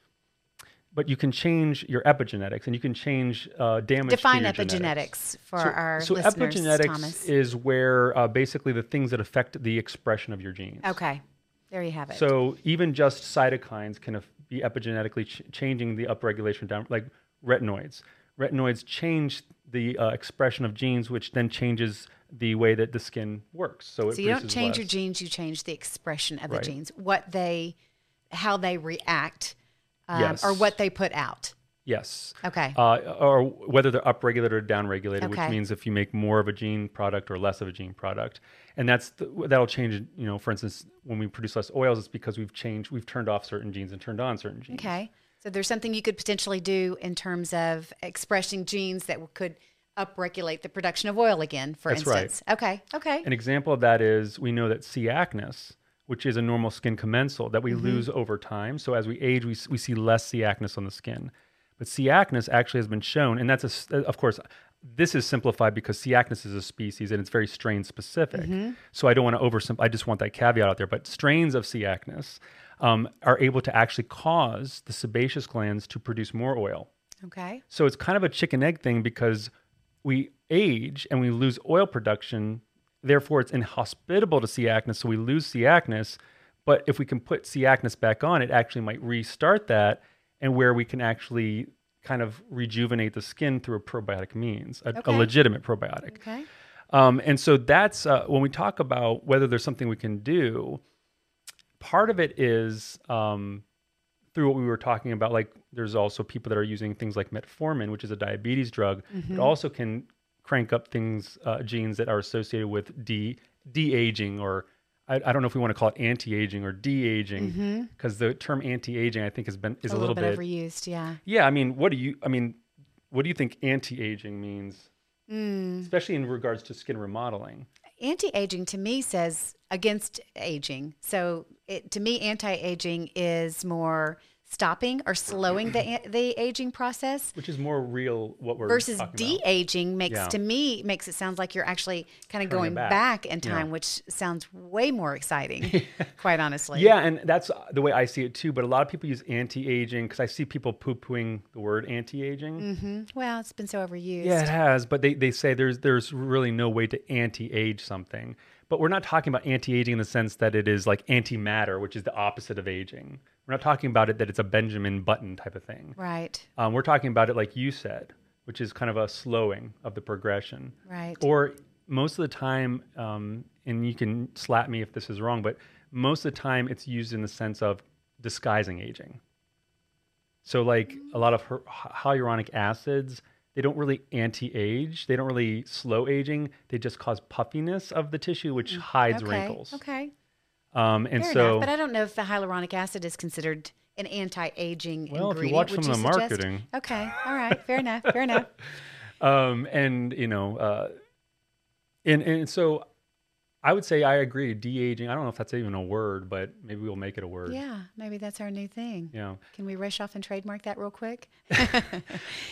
[SPEAKER 1] but you can change your epigenetics, and you can change uh, damage.
[SPEAKER 2] Define epigenetics
[SPEAKER 1] genetics.
[SPEAKER 2] for
[SPEAKER 1] so,
[SPEAKER 2] our
[SPEAKER 1] so
[SPEAKER 2] listeners,
[SPEAKER 1] epigenetics
[SPEAKER 2] Thomas.
[SPEAKER 1] is where uh, basically the things that affect the expression of your genes.
[SPEAKER 2] Okay. There you have it.
[SPEAKER 1] So even just cytokines can be epigenetically ch- changing the upregulation down, like retinoids. Retinoids change the uh, expression of genes, which then changes the way that the skin works. So,
[SPEAKER 2] So you don't change your genes, you change the expression of the genes, what they, how they react, um,
[SPEAKER 1] Yes.
[SPEAKER 2] or what they put out.
[SPEAKER 1] Yes.
[SPEAKER 2] Okay.
[SPEAKER 1] uh, or whether they're upregulated or downregulated, which means if you make more of a gene product or less of a gene product, and that's the, that'll change. You know, for instance, when we produce less oils, it's because we've changed, we've turned off certain genes and turned on certain genes.
[SPEAKER 2] Okay. So there's something you could potentially do in terms of expressing genes that could upregulate the production of oil again, for
[SPEAKER 1] That's right.
[SPEAKER 2] instance. Okay. Okay.
[SPEAKER 1] An example of that is we know that C. acnes, which is a normal skin commensal that we lose over time. So as we age, we, we see less C. acnes on the skin. But C. acnes actually has been shown, and that's a s of course, this is simplified because C. acnes is a species and it's very strain specific.
[SPEAKER 2] Mm-hmm.
[SPEAKER 1] So I don't want to oversimplify. I just want that caveat out there. But strains of C. acnes um, are able to actually cause the sebaceous glands to produce more oil.
[SPEAKER 2] Okay.
[SPEAKER 1] So it's kind of a chicken egg thing because we age and we lose oil production. Therefore, it's inhospitable to C. acnes. So we lose C. acnes. But if we can put C. acnes back on, it actually might restart that and where we can actually kind of rejuvenate the skin through a probiotic means, a,
[SPEAKER 2] Okay.
[SPEAKER 1] a legitimate probiotic.
[SPEAKER 2] Okay.
[SPEAKER 1] Um, and so that's uh, when we talk about whether there's something we can do. Part of it is um, through what we were talking about. Like, there's also people that are using things like metformin, which is a diabetes drug,
[SPEAKER 2] Mm-hmm.
[SPEAKER 1] that also can crank up things, uh, genes that are associated with de de aging, or I, I don't know if we want to call it anti aging or de aging, because the term anti aging I think has been is
[SPEAKER 2] Mm-hmm. a
[SPEAKER 1] a,
[SPEAKER 2] little,
[SPEAKER 1] little
[SPEAKER 2] bit, overused. Yeah.
[SPEAKER 1] yeah, I mean, what do you? I mean, what do you think anti aging means?
[SPEAKER 2] Mm.
[SPEAKER 1] Especially in regards to skin remodeling.
[SPEAKER 2] Anti-aging to me says against aging. So it, to me, anti-aging is more stopping or slowing the the aging process
[SPEAKER 1] which is more real what we're
[SPEAKER 2] versus
[SPEAKER 1] talking
[SPEAKER 2] de-aging makes
[SPEAKER 1] Yeah.
[SPEAKER 2] to me makes it sound like you're actually kind of
[SPEAKER 1] Turning
[SPEAKER 2] going
[SPEAKER 1] back.
[SPEAKER 2] back. in
[SPEAKER 1] Yeah.
[SPEAKER 2] time, which sounds way more exciting, quite honestly.
[SPEAKER 1] Yeah, and that's the way I see it too. But a lot of people use anti-aging because I see people poo-pooing the word anti-aging.
[SPEAKER 2] hmm Well, it's been so overused.
[SPEAKER 1] Yeah, it has, but they, they say there's there's really no way to anti-age something. But we're not talking about anti-aging in the sense that it is like anti-matter, which is the opposite of aging. We're not talking about it that it's a Benjamin Button type of thing.
[SPEAKER 2] Right.
[SPEAKER 1] Um, we're talking about it like you said, which is kind of a slowing of the progression.
[SPEAKER 2] Right.
[SPEAKER 1] Or most of the time, um, and you can slap me if this is wrong, but most of the time it's used in the sense of disguising aging. So, like a lot of hy- hyaluronic acids, they don't really anti-age. They don't really slow aging. They just cause puffiness of the tissue, which hides
[SPEAKER 2] Mm, okay.
[SPEAKER 1] wrinkles.
[SPEAKER 2] Okay.
[SPEAKER 1] Um, and
[SPEAKER 2] Fair
[SPEAKER 1] so,
[SPEAKER 2] enough. But I don't know if the hyaluronic acid is considered an anti-aging
[SPEAKER 1] Well, if you
[SPEAKER 2] ingredient.
[SPEAKER 1] watch some of the
[SPEAKER 2] suggest?
[SPEAKER 1] marketing.
[SPEAKER 2] Okay. All right. Fair enough. Fair enough.
[SPEAKER 1] um, and you know, uh, and and so I would say I agree. De-aging. I don't know if that's even a word, but maybe we'll make it a word.
[SPEAKER 2] Yeah. Maybe that's our new thing.
[SPEAKER 1] Yeah.
[SPEAKER 2] Can we rush off and trademark that real quick?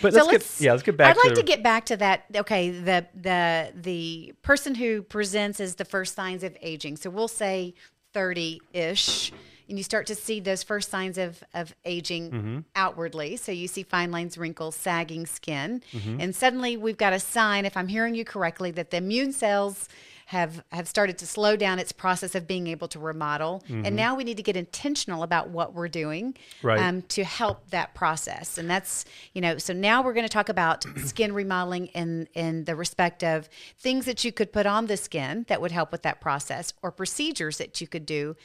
[SPEAKER 1] But
[SPEAKER 2] So
[SPEAKER 1] let's, get yeah, let's get back to that.
[SPEAKER 2] I'd like
[SPEAKER 1] to,
[SPEAKER 2] to get back to that. Okay, the the the person who presents as the first signs of aging. So we'll say thirty ish, and you start to see those first signs of of aging
[SPEAKER 1] Mm-hmm.
[SPEAKER 2] outwardly. So you see fine lines, wrinkles, sagging skin,
[SPEAKER 1] Mm-hmm.
[SPEAKER 2] and suddenly we've got a sign. If I'm hearing you correctly, that the immune cells. Have, have started to slow down its process of being able to remodel. And now we need to get intentional about what we're doing
[SPEAKER 1] Mm-hmm. Right.
[SPEAKER 2] um, to help that process. And that's, you know, so now we're going to talk about skin remodeling in in the respect of things that you could put on the skin that would help with that process or procedures that you could do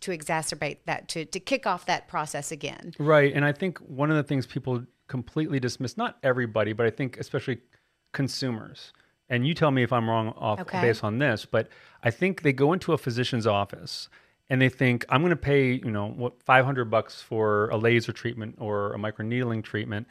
[SPEAKER 2] to exacerbate that to to kick off that process again.
[SPEAKER 1] Right. And I think one of the things people completely dismiss, not everybody, but I think especially consumers, and you tell me if I'm wrong off
[SPEAKER 2] Okay.
[SPEAKER 1] based on this, but I think they go into a physician's office and they think, I'm going to pay, you know, what, 500 bucks for a laser treatment or a microneedling treatment,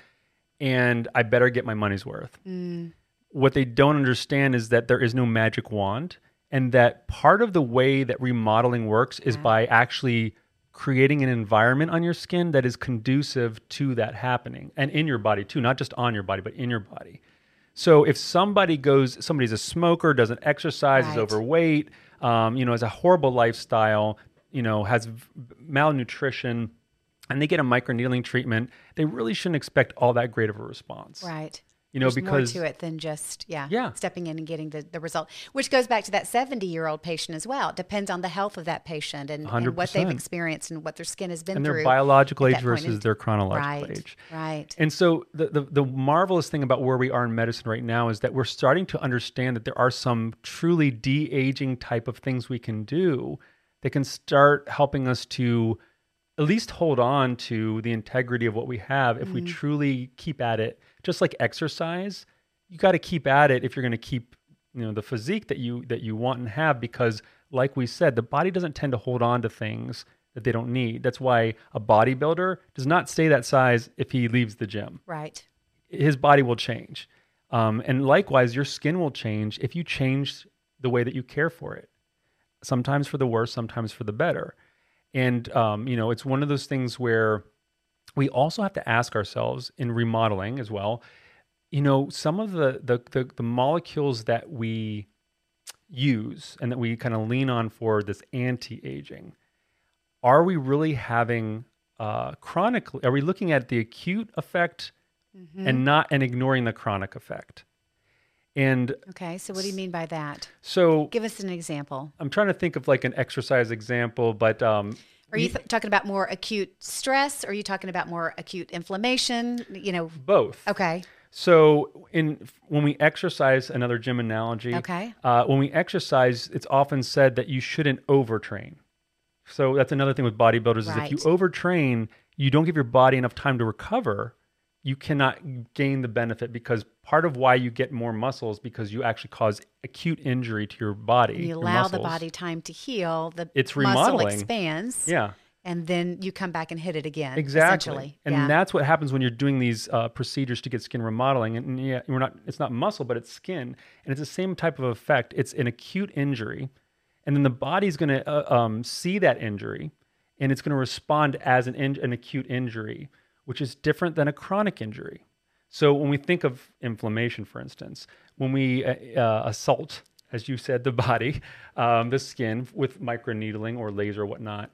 [SPEAKER 1] and I better get my money's worth. Mm. What they don't understand is that there is no magic wand and that part of the way that remodeling works is by actually creating an environment on your skin that is conducive to that happening and in your body too, not just on your body, but in your body. So if somebody goes, somebody's a smoker, doesn't exercise, is overweight, um, you know, has a horrible lifestyle, you know, has v- malnutrition, and they get a microneedling treatment, they really shouldn't expect all that great of a response.
[SPEAKER 2] Right.
[SPEAKER 1] You know,
[SPEAKER 2] There's
[SPEAKER 1] because
[SPEAKER 2] more to it than just yeah,
[SPEAKER 1] Yeah.
[SPEAKER 2] stepping in and getting the, the result. Which goes back to that seventy year old patient as well. It depends on the health of that patient and, and what they've experienced and what their skin has been
[SPEAKER 1] and
[SPEAKER 2] through.
[SPEAKER 1] their biological age versus
[SPEAKER 2] in-
[SPEAKER 1] their chronological
[SPEAKER 2] right,
[SPEAKER 1] age.
[SPEAKER 2] Right.
[SPEAKER 1] And so the, the the marvelous thing about where we are in medicine right now is that we're starting to understand that there are some truly de-aging type of things we can do that can start helping us to at least hold on to the integrity of what we have if we mm-hmm. truly keep at it. Just like exercise, you got to keep at it if you're going to keep you know the physique that you that you want and have because like we said the body doesn't tend to hold on to things that they don't need. That's why a bodybuilder does not stay that size if he leaves the gym.
[SPEAKER 2] Right.
[SPEAKER 1] his body will change. Um, and likewise your skin will change if you change the way that you care for it. Sometimes for the worse sometimes for the better. And um, you know it's one of those things where we also have to ask ourselves in remodeling as well you know, some of the the the, the molecules that we use and that we kind of lean on for this anti-aging, are we really having uh, chronically? Are we looking at the acute effect and not and ignoring the chronic effect? And
[SPEAKER 2] Okay, so what do you mean by that?
[SPEAKER 1] so
[SPEAKER 2] Give us an example.
[SPEAKER 1] I'm trying to think of like an exercise example, but um,
[SPEAKER 2] Are you th- talking about more acute stress? Or are you talking about more acute inflammation? You know,
[SPEAKER 1] both.
[SPEAKER 2] okay,
[SPEAKER 1] So, in when we exercise, another gym analogy.
[SPEAKER 2] Okay.
[SPEAKER 1] Uh, when we exercise, it's often said that you shouldn't overtrain. So that's another thing with bodybuilders is if you overtrain, you don't give your body enough time to recover. You cannot gain the benefit because part of why you get more muscles because you actually cause acute injury to your body.
[SPEAKER 2] And
[SPEAKER 1] you
[SPEAKER 2] allow the body time to heal. The
[SPEAKER 1] It's
[SPEAKER 2] muscle
[SPEAKER 1] remodeling.
[SPEAKER 2] expands.
[SPEAKER 1] Yeah.
[SPEAKER 2] and then you come back and hit it again.
[SPEAKER 1] Exactly. And
[SPEAKER 2] yeah.
[SPEAKER 1] that's what happens when you're doing these uh, procedures to get skin remodeling. And, and yeah, we're not, it's not muscle, but it's skin. And it's the same type of effect. It's an acute injury. And then the body's going to uh, um, see that injury and it's going to respond as an, in- an acute injury, which is different than a chronic injury. So when we think of inflammation, for instance, when we uh, uh, assault, as you said, the body, um, the skin with microneedling or laser or whatnot,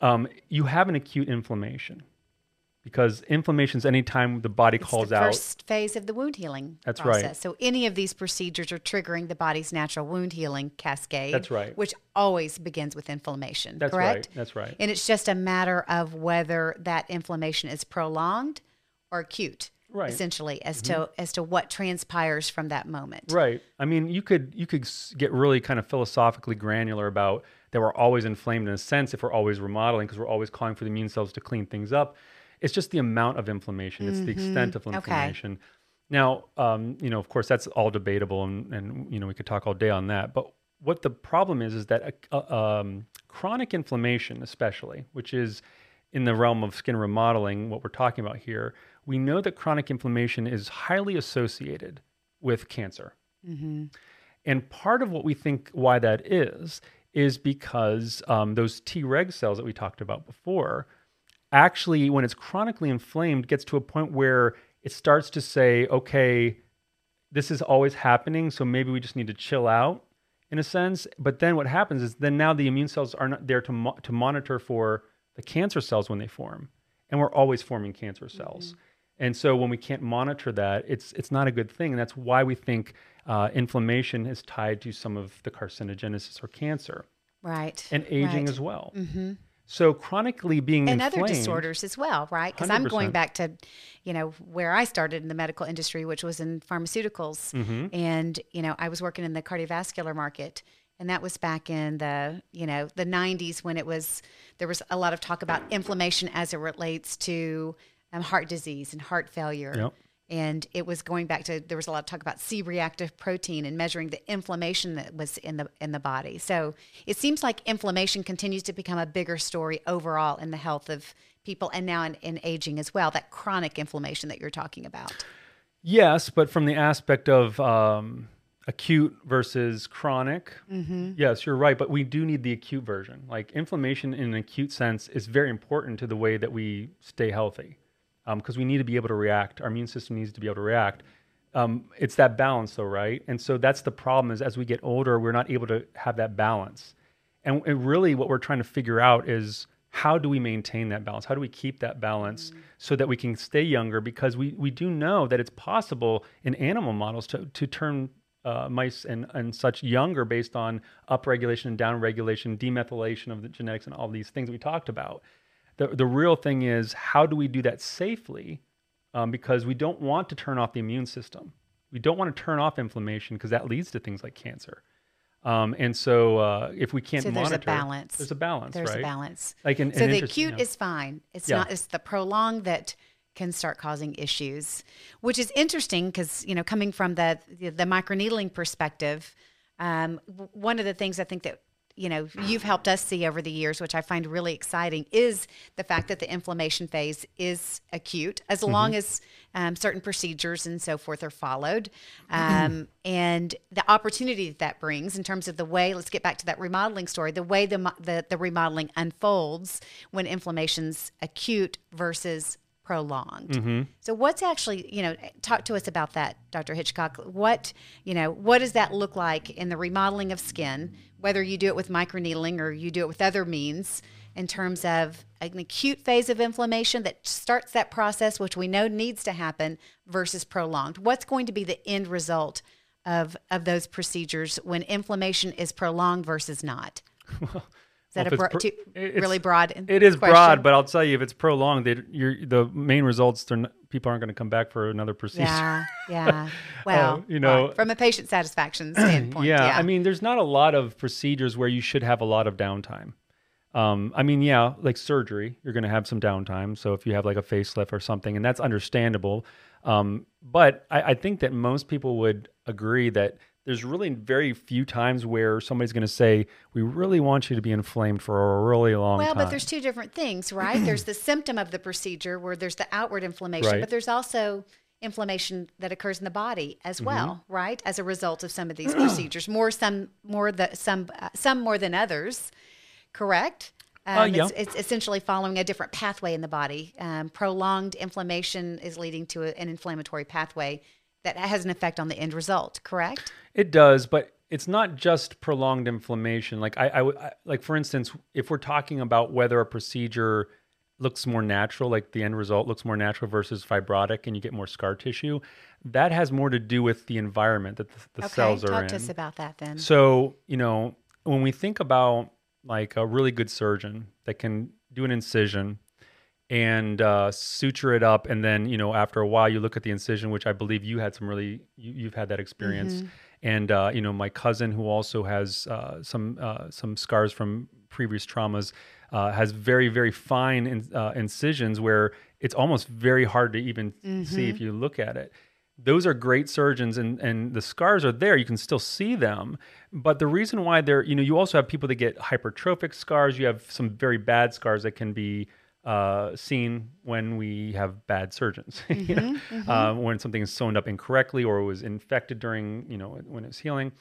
[SPEAKER 1] um, you have an acute inflammation because inflammation is any time the body
[SPEAKER 2] It's
[SPEAKER 1] calls
[SPEAKER 2] the
[SPEAKER 1] out.
[SPEAKER 2] first phase of the wound healing
[SPEAKER 1] That's right.
[SPEAKER 2] process. So any of these procedures are triggering the body's natural wound healing cascade.
[SPEAKER 1] That's right.
[SPEAKER 2] Which always begins with inflammation.
[SPEAKER 1] That's
[SPEAKER 2] correct?
[SPEAKER 1] right. That's right.
[SPEAKER 2] And it's just a matter of whether that inflammation is prolonged or acute.
[SPEAKER 1] Right. Mm-hmm.
[SPEAKER 2] Essentially, as to as to what transpires from that moment.
[SPEAKER 1] Right. I mean, you could you could get really kind of philosophically granular about that we're always inflamed in a sense if we're always remodeling because we're always calling for the immune cells to clean things up. It's just the amount of inflammation. It's the extent of
[SPEAKER 2] Okay.
[SPEAKER 1] inflammation. Now, um, you know, of course, that's all debatable, and, and you know, we could talk all day on that. But what the problem is is that uh, um, chronic inflammation, especially, which is in the realm of skin remodeling, what we're talking about here, we know that chronic inflammation is highly associated with cancer. And part of what we think why that is, is because um, those T reg cells that we talked about before, actually, when it's chronically inflamed, gets to a point where it starts to say, okay, this is always happening, so maybe we just need to chill out in a sense. But then what happens is then now the immune cells are not there to, mo- to monitor for the cancer cells when they form. And we're always forming cancer cells. And so when we can't monitor that, it's it's not a good thing. And that's why we think uh, inflammation is tied to some of the carcinogenesis or cancer
[SPEAKER 2] Right.
[SPEAKER 1] and aging
[SPEAKER 2] right.
[SPEAKER 1] as well. So chronically being
[SPEAKER 2] and other disorders as well, right? Because I'm going back to, you know, where I started in the medical industry, which was in pharmaceuticals,
[SPEAKER 1] Mm-hmm.
[SPEAKER 2] and you know, I was working in the cardiovascular market, and that was back in the, you know, the 90s when it was there was a lot of talk about inflammation as it relates to um, heart disease and heart failure.
[SPEAKER 1] Yep.
[SPEAKER 2] And it was going back to there was a lot of talk about C-reactive protein and measuring the inflammation that was in the in the body. So it seems like inflammation continues to become a bigger story overall in the health of people and now in, in aging as well. That chronic inflammation that you're talking about.
[SPEAKER 1] Yes, but from the aspect of um, acute versus chronic, yes, you're right. But we do need the acute version. Like inflammation in an acute sense is very important to the way that we stay healthy because we need to be able to react. Our immune system needs to be able to react. Um, it's that balance, though, right? And so that's the problem is as we get older, we're not able to have that balance. And, and really, what we're trying to figure out is how do we maintain that balance? How do we keep that balance so that we can stay younger? Because we, we do know that it's possible in animal models to, to turn uh, mice and, and such younger based on upregulation and downregulation, demethylation of the genetics, and all these things we talked about. The, the real thing is how do we do that safely? Um, because we don't want to turn off the immune system. We don't want to turn off inflammation because that leads to things like cancer. Um, and so if if we can't
[SPEAKER 2] So there's
[SPEAKER 1] monitor,
[SPEAKER 2] a balance.
[SPEAKER 1] There's a balance,
[SPEAKER 2] There's
[SPEAKER 1] right?
[SPEAKER 2] a balance.
[SPEAKER 1] Like in,
[SPEAKER 2] so
[SPEAKER 1] in
[SPEAKER 2] the acute is fine. It's
[SPEAKER 1] Yeah.
[SPEAKER 2] not. It's the prolonged that can start causing issues, which is interesting because you know coming from the the, the microneedling perspective, um, one of the things I think that you know you've helped us see over the years, which I find really exciting, is the fact that the inflammation phase is acute as
[SPEAKER 1] Mm-hmm.
[SPEAKER 2] long as um, certain procedures and so forth are followed, um, and the opportunity that that brings in terms of the way. Let's get back to that remodeling story. The way the the, the remodeling unfolds when inflammation's acute versus prolonged.
[SPEAKER 1] Mm-hmm.
[SPEAKER 2] So what's actually, you know, talk to us about that, Dr. Hitchcock. What, you know, what does that look like in the remodeling of skin, whether you do it with microneedling or you do it with other means in terms of an acute phase of inflammation that starts that process which we know needs to happen versus prolonged. What's going to be the end result of of those procedures when inflammation is prolonged versus not? Is that
[SPEAKER 1] Well,
[SPEAKER 2] a bro-
[SPEAKER 1] pro-
[SPEAKER 2] really broad?
[SPEAKER 1] It is
[SPEAKER 2] question?
[SPEAKER 1] broad, but I'll tell you, if it's prolonged, they, the main results, not, people aren't going to come back for another procedure.
[SPEAKER 2] Yeah, yeah. Well,
[SPEAKER 1] you know-
[SPEAKER 2] right. from a patient satisfaction standpoint,
[SPEAKER 1] yeah,
[SPEAKER 2] yeah.
[SPEAKER 1] I mean, there's not a lot of procedures where you should have a lot of downtime. Um, I mean, yeah, like surgery, you're going to have some downtime. So if you have like a facelift or something, and that's understandable. Um, but I, I think that most people would agree that there's really very few times where somebody's going to say, "We really want you to be inflamed for a really long
[SPEAKER 2] well,
[SPEAKER 1] time."
[SPEAKER 2] Well, but there's two different things, right? there's the symptom of the procedure where there's the outward inflammation,
[SPEAKER 1] Right.
[SPEAKER 2] but there's also inflammation that occurs in the body
[SPEAKER 1] Mm-hmm.
[SPEAKER 2] as well, right? As a result of some of these procedures, more some more the some uh, some more than others, correct? Um,
[SPEAKER 1] Uh, yeah.
[SPEAKER 2] it's, it's essentially following a different pathway in the body. Um, prolonged inflammation is leading to a, an inflammatory pathway that has an effect on the end result, correct?
[SPEAKER 1] It does, but it's not just prolonged inflammation. Like I, I, I- like for instance, if we're talking about whether a procedure looks more natural, like the end result looks more natural versus fibrotic, and you get more scar tissue, that has more to do with the environment that the, the
[SPEAKER 2] okay,
[SPEAKER 1] cells are
[SPEAKER 2] talk
[SPEAKER 1] in.
[SPEAKER 2] to us about that then.
[SPEAKER 1] So, you know, when we think about like a really good surgeon that can do an incision and uh, suture it up, and then, you know, after a while you look at the incision, which I believe you had some really, you, you've had that experience. And, uh, you know, my cousin who also has uh, some, uh, some scars from previous traumas uh, has very, very fine in, uh, incisions where it's almost very hard to even see if you look at it. Those are great surgeons and, and the scars are there. You can still see them. But the reason why they're you know you also have people that get hypertrophic scars. You have some very bad scars that can be uh, seen when we have bad surgeons you know Uh, when something is sewn up incorrectly or was infected during you know when it's healing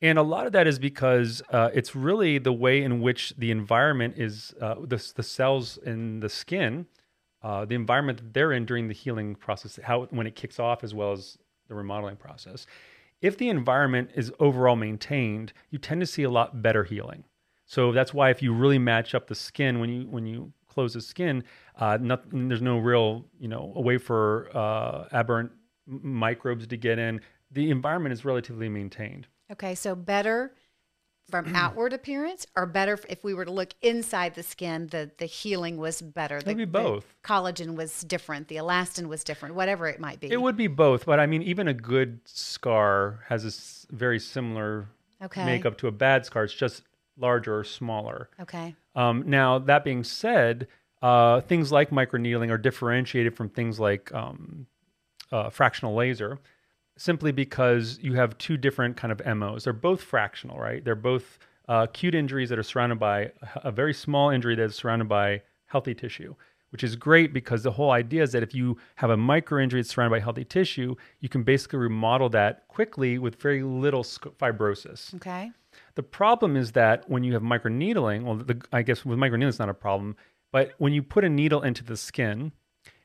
[SPEAKER 1] and a lot of that is because uh, it's really the way in which the environment is uh, the, the cells in the skin uh, the environment that they're in during the healing process, how when it kicks off, as well as the remodeling process. If the environment is overall maintained, you tend to see a lot better healing. So that's why if you really match up the skin when you when you close the skin, uh, not, there's no real you know a way for uh, aberrant microbes to get in. The environment is relatively maintained.
[SPEAKER 2] Okay, so better from outward appearance, or better if we were to look inside the skin, the the healing was better. The,
[SPEAKER 1] Maybe both.
[SPEAKER 2] collagen was different, the elastin was different, whatever it might be.
[SPEAKER 1] It would be both, but I mean, even a good scar has a s- very similar
[SPEAKER 2] okay.
[SPEAKER 1] makeup to a bad scar. It's just larger or smaller.
[SPEAKER 2] Okay.
[SPEAKER 1] Um, now, that being said, uh, things like microneedling are differentiated from things like um, uh, fractional laser simply because you have two different kind of MOs. They're both fractional, right? They're both uh, acute injuries that are surrounded by a very small injury that is surrounded by healthy tissue, which is great because the whole idea is that if you have a micro injury that's surrounded by healthy tissue, you can basically remodel that quickly with very little sc- fibrosis.
[SPEAKER 2] Okay.
[SPEAKER 1] The problem is that when you have microneedling, well, the, I guess with microneedling it's not a problem, but when you put a needle into the skin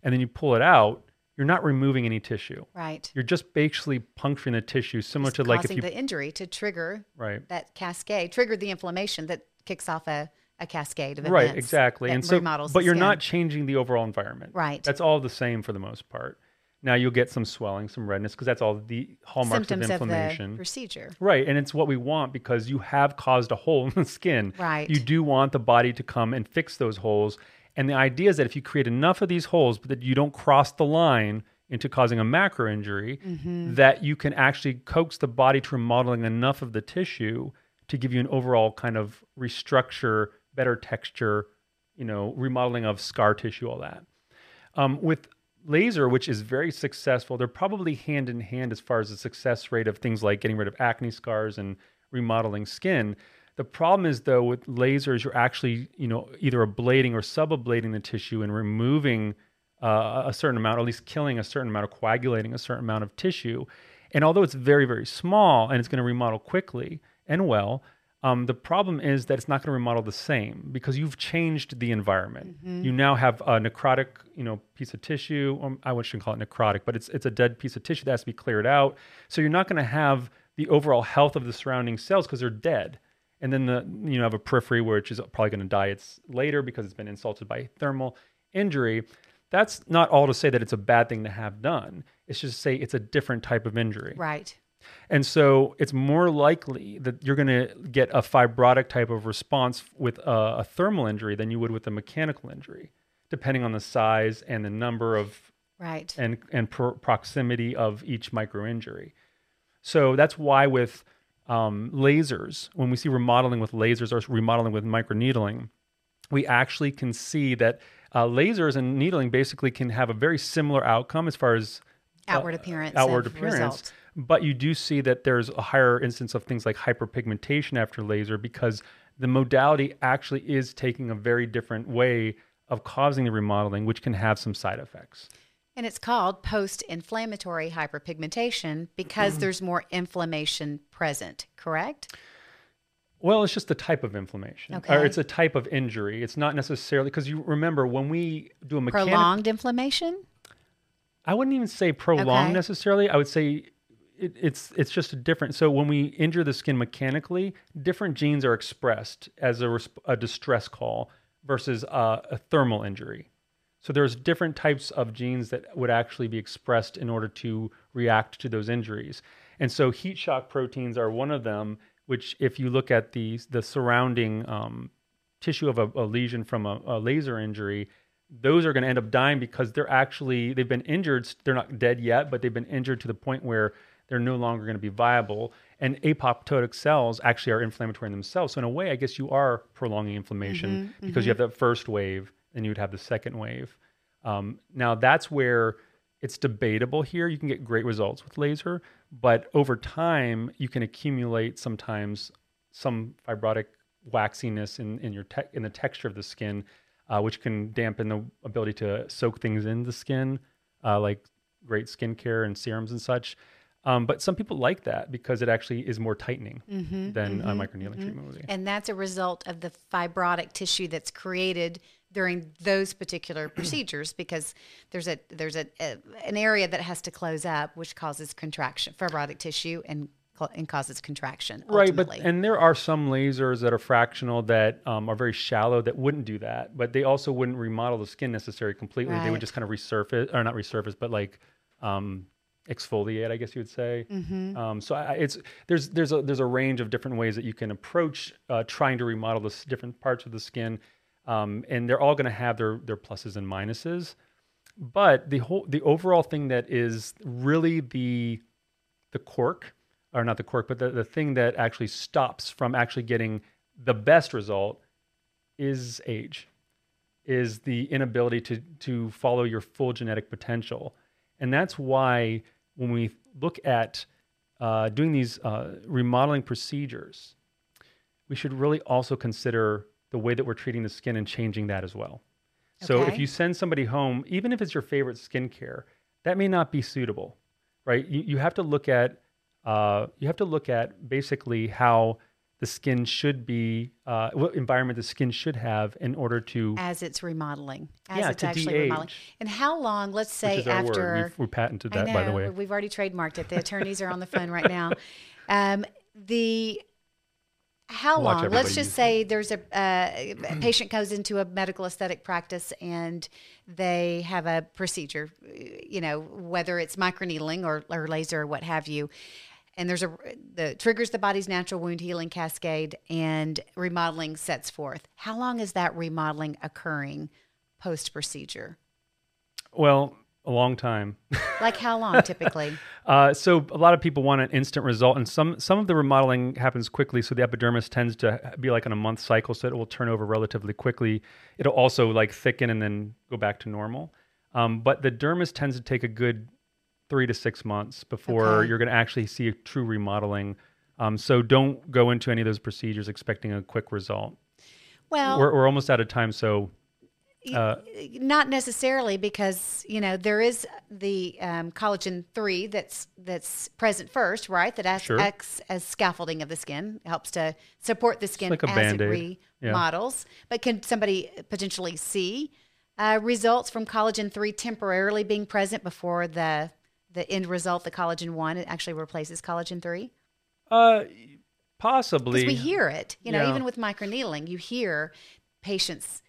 [SPEAKER 1] and then you pull it out, you're not removing any tissue.
[SPEAKER 2] Right.
[SPEAKER 1] You're just basically puncturing the tissue, similar
[SPEAKER 2] It's
[SPEAKER 1] to like if
[SPEAKER 2] causing
[SPEAKER 1] you
[SPEAKER 2] the injury to trigger
[SPEAKER 1] right.
[SPEAKER 2] that cascade, trigger the inflammation that kicks off a, a cascade of events.
[SPEAKER 1] Right,
[SPEAKER 2] exactly.
[SPEAKER 1] And so, but you're
[SPEAKER 2] skin.
[SPEAKER 1] not changing the overall environment.
[SPEAKER 2] Right.
[SPEAKER 1] That's all the same for the most part. Now you'll get some swelling, some redness, because that's all the hallmarks
[SPEAKER 2] symptoms
[SPEAKER 1] of
[SPEAKER 2] of, the
[SPEAKER 1] inflammation.
[SPEAKER 2] procedure.
[SPEAKER 1] Right, and it's what we want because you have caused a hole in the skin.
[SPEAKER 2] Right.
[SPEAKER 1] You do want the body to come and fix those holes. And the idea is that if you create enough of these holes, but that you don't cross the line into causing a macro injury,
[SPEAKER 2] Mm-hmm.
[SPEAKER 1] that you can actually coax the body to remodeling enough of the tissue to give you an overall kind of restructure, better texture, you know, remodeling of scar tissue, all that. Um, with laser, which is very successful, they're probably hand in hand as far as the success rate of things like getting rid of acne scars and remodeling skin. The problem is though with lasers, you're actually you know either ablating or subablating the tissue and removing uh, a certain amount, or at least killing a certain amount, or coagulating a certain amount of tissue. And although it's very very small and it's going to remodel quickly and well, Um, the problem is that it's not going to remodel the same because you've changed the environment. You now have a necrotic, you know, piece of tissue. Um, I shouldn't call it necrotic, but it's it's a dead piece of tissue that has to be cleared out. So you're not going to have the overall health of the surrounding cells because they're dead. And then the you know have a periphery which is probably going to die it's later because it's been insulted by thermal injury. That's not all to say that it's a bad thing to have done. It's just to say it's a different type of injury.
[SPEAKER 2] Right.
[SPEAKER 1] And so it's more likely that you're going to get a fibrotic type of response with a, a, thermal injury than you would with a mechanical injury, depending on the size and the number of
[SPEAKER 2] right
[SPEAKER 1] and and pro- proximity of each micro injury. So that's why with um, lasers, when we see remodeling with lasers or remodeling with microneedling, we actually can see that uh, lasers and needling basically can have a very similar outcome as far as
[SPEAKER 2] outward appearance.
[SPEAKER 1] Outward appearance. Result but you do see that there's a higher instance of things like hyperpigmentation after laser because the modality actually is taking a very different way of causing the remodeling, which can have some side effects.
[SPEAKER 2] And it's called post inflammatory hyperpigmentation because mm. there's more inflammation present, correct?
[SPEAKER 1] Well, it's just a type of inflammation, okay. or it's a type of injury. It's not necessarily because you remember when we do a mechanic,
[SPEAKER 2] prolonged inflammation.
[SPEAKER 1] I wouldn't even say prolonged okay. necessarily. I would say it, it's it's just a different. So when we injure the skin mechanically, different genes are expressed as a, a distress call versus a, a thermal injury. So there's different types of genes that would actually be expressed in order to react to those injuries. And so heat shock proteins are one of them. Which, if you look at the the surrounding um, tissue of a, a, lesion from a, a laser injury, those are going to end up dying because they're actually they've been injured. They're not dead yet, but they've been injured to the point where they're no longer going to be viable. And apoptotic cells actually are inflammatory in themselves. So in a way, I guess you are prolonging inflammation mm-hmm, because mm-hmm. you have that first wave, and you would have the second wave. Um, now that's where it's debatable here. You can get great results with laser, but over time you can accumulate sometimes some fibrotic waxiness in, in your te- in the texture of the skin, uh, which can dampen the ability to soak things in the skin, uh, like great skincare and serums and such. Um, but some people like that because it actually is more tightening mm-hmm, than mm-hmm, a microneedling mm-hmm. treatment would be.
[SPEAKER 2] And that's a result of the fibrotic tissue that's created during those particular procedures because there's a there's a, a, an area that has to close up which causes contraction fibrotic tissue and and causes contraction
[SPEAKER 1] ultimately. right but and there are some lasers that are fractional that um, are very shallow that wouldn't do that but they also wouldn't remodel the skin necessarily completely right. they would just kind of resurface or not resurface but like um, exfoliate, I guess you would say. Mm-hmm. Um, so I, it's there's there's a there's a range of different ways that you can approach uh, trying to remodel the different parts of the skin, um, and they're all going to have their their pluses and minuses. But the whole the overall thing that is really the the cork, or not the cork, but the, the thing that actually stops from actually getting the best result is age, is the inability to to follow your full genetic potential. And that's why when we look at uh, doing these uh, remodeling procedures, we should really also consider the way that we're treating the skin and changing that as well. Okay. So if you send somebody home, even if it's your favorite skincare, that may not be suitable, right? You, you have to look at uh, you have to look at basically how the skin should be, uh, what environment the skin should have in order to
[SPEAKER 2] as it's remodeling, as
[SPEAKER 1] yeah,
[SPEAKER 2] it's
[SPEAKER 1] to
[SPEAKER 2] actually
[SPEAKER 1] de-age,
[SPEAKER 2] remodeling. And how long? Let's say after
[SPEAKER 1] we patented that,
[SPEAKER 2] know,
[SPEAKER 1] by the way.
[SPEAKER 2] We've already trademarked it. The attorneys are on the phone right now. Um, the how long? Let's just say there's a, uh, a patient goes into a medical aesthetic practice and they have a procedure, you know, whether it's microneedling or, or laser or what have you and there's a the triggers the body's natural wound healing cascade and remodeling sets forth. How long is that remodeling occurring post procedure
[SPEAKER 1] well a long time.
[SPEAKER 2] Like how long typically?
[SPEAKER 1] Uh, so a lot of people want an instant result and some some of the remodeling happens quickly so the epidermis tends to be like on a month cycle so it will turn over relatively quickly. It'll also like thicken and then go back to normal. Um, but the dermis tends to take a good three to six months before okay. you're going to actually see a true remodeling. Um, so don't go into any of those procedures expecting a quick result.
[SPEAKER 2] Well,
[SPEAKER 1] we're, we're almost out of time, so Uh,
[SPEAKER 2] not necessarily because you know there is the um, collagen three that's that's present first, right? That acts,
[SPEAKER 1] Sure.
[SPEAKER 2] acts as scaffolding of the skin, helps to support the skin
[SPEAKER 1] like a
[SPEAKER 2] as
[SPEAKER 1] Band-Aid.
[SPEAKER 2] it
[SPEAKER 1] Yeah.
[SPEAKER 2] remodels. But can somebody potentially see uh, results from collagen three temporarily being present before the the end result, the collagen one, it actually replaces collagen three?
[SPEAKER 1] uh, possibly.
[SPEAKER 2] because we hear it you know
[SPEAKER 1] Yeah.
[SPEAKER 2] even with microneedling you hear patients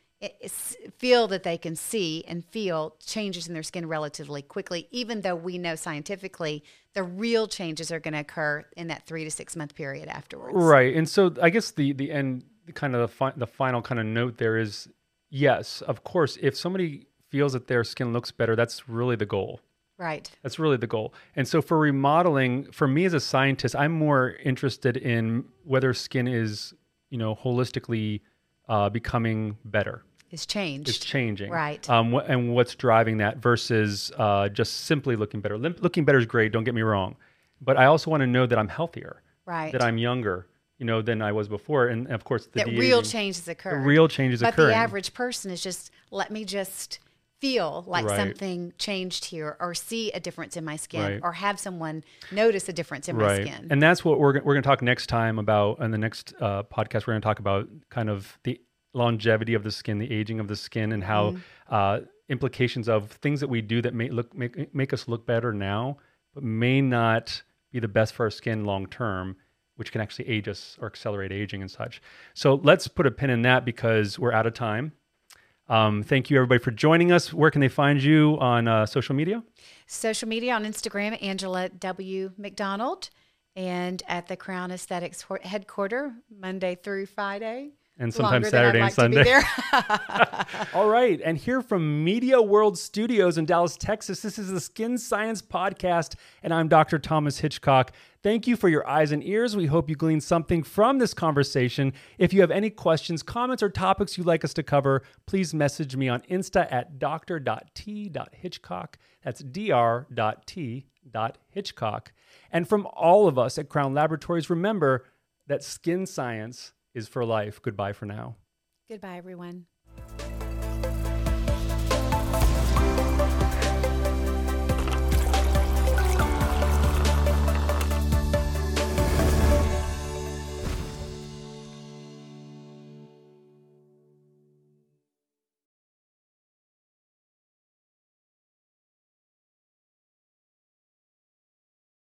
[SPEAKER 2] feel that they can see and feel changes in their skin relatively quickly even though we know scientifically the real changes are going to occur in that three to six month period afterwards
[SPEAKER 1] Right. And so I guess the the end kind of the fi- the final kind of note there is yes, of course, if somebody feels that their skin looks better, that's really the goal.
[SPEAKER 2] Right
[SPEAKER 1] That's really the goal. And so for remodeling, for me as a scientist, I'm more interested in whether skin is, you know, holistically uh, becoming better.
[SPEAKER 2] is changed
[SPEAKER 1] It's changing,
[SPEAKER 2] Right.
[SPEAKER 1] Um, wh- and what's driving that versus uh, just simply looking better. Lim- looking better is great. Don't get me wrong, but I also want to know that I'm healthier,
[SPEAKER 2] right
[SPEAKER 1] that I'm younger, you know, than I was before. And of course, the
[SPEAKER 2] that real changes occur
[SPEAKER 1] the real changes occur.
[SPEAKER 2] but
[SPEAKER 1] occurring.
[SPEAKER 2] the average person is just let me just feel like
[SPEAKER 1] Right.
[SPEAKER 2] something changed here or see a difference in my skin
[SPEAKER 1] Right.
[SPEAKER 2] or have someone notice a difference in my skin
[SPEAKER 1] And that's what we're we're going to talk next time about. In the next uh, podcast, we're going to talk about kind of the longevity of the skin, the aging of the skin, and how
[SPEAKER 2] Mm-hmm.
[SPEAKER 1] uh, implications of things that we do that may look make make us look better now, but may not be the best for our skin long term. Which can actually age us or accelerate aging and such. So let's put a pin in that because we're out of time. Um, thank you everybody for joining us. Where can they find you on uh, social media?
[SPEAKER 2] Social media on Instagram, Angela W. McDonald, and at the Crown Aesthetics headquarters, Monday through Friday.
[SPEAKER 1] And sometimes
[SPEAKER 2] Longer than I'd
[SPEAKER 1] Saturday and
[SPEAKER 2] like be
[SPEAKER 1] Sunday. All right. And here from Media World Studios in Dallas, Texas, this is the Skin Science Podcast, and I'm Dr. Thomas Hitchcock. Thank you for your eyes and ears. We hope you gleaned something from this conversation. If you have any questions, comments, or topics you'd like us to cover, please message me on Insta at dr.t.hitchcock. That's dr.t.hitchcock. And from all of us at Crown Laboratories, remember that skin science is for life. Goodbye for now.
[SPEAKER 2] Goodbye, everyone.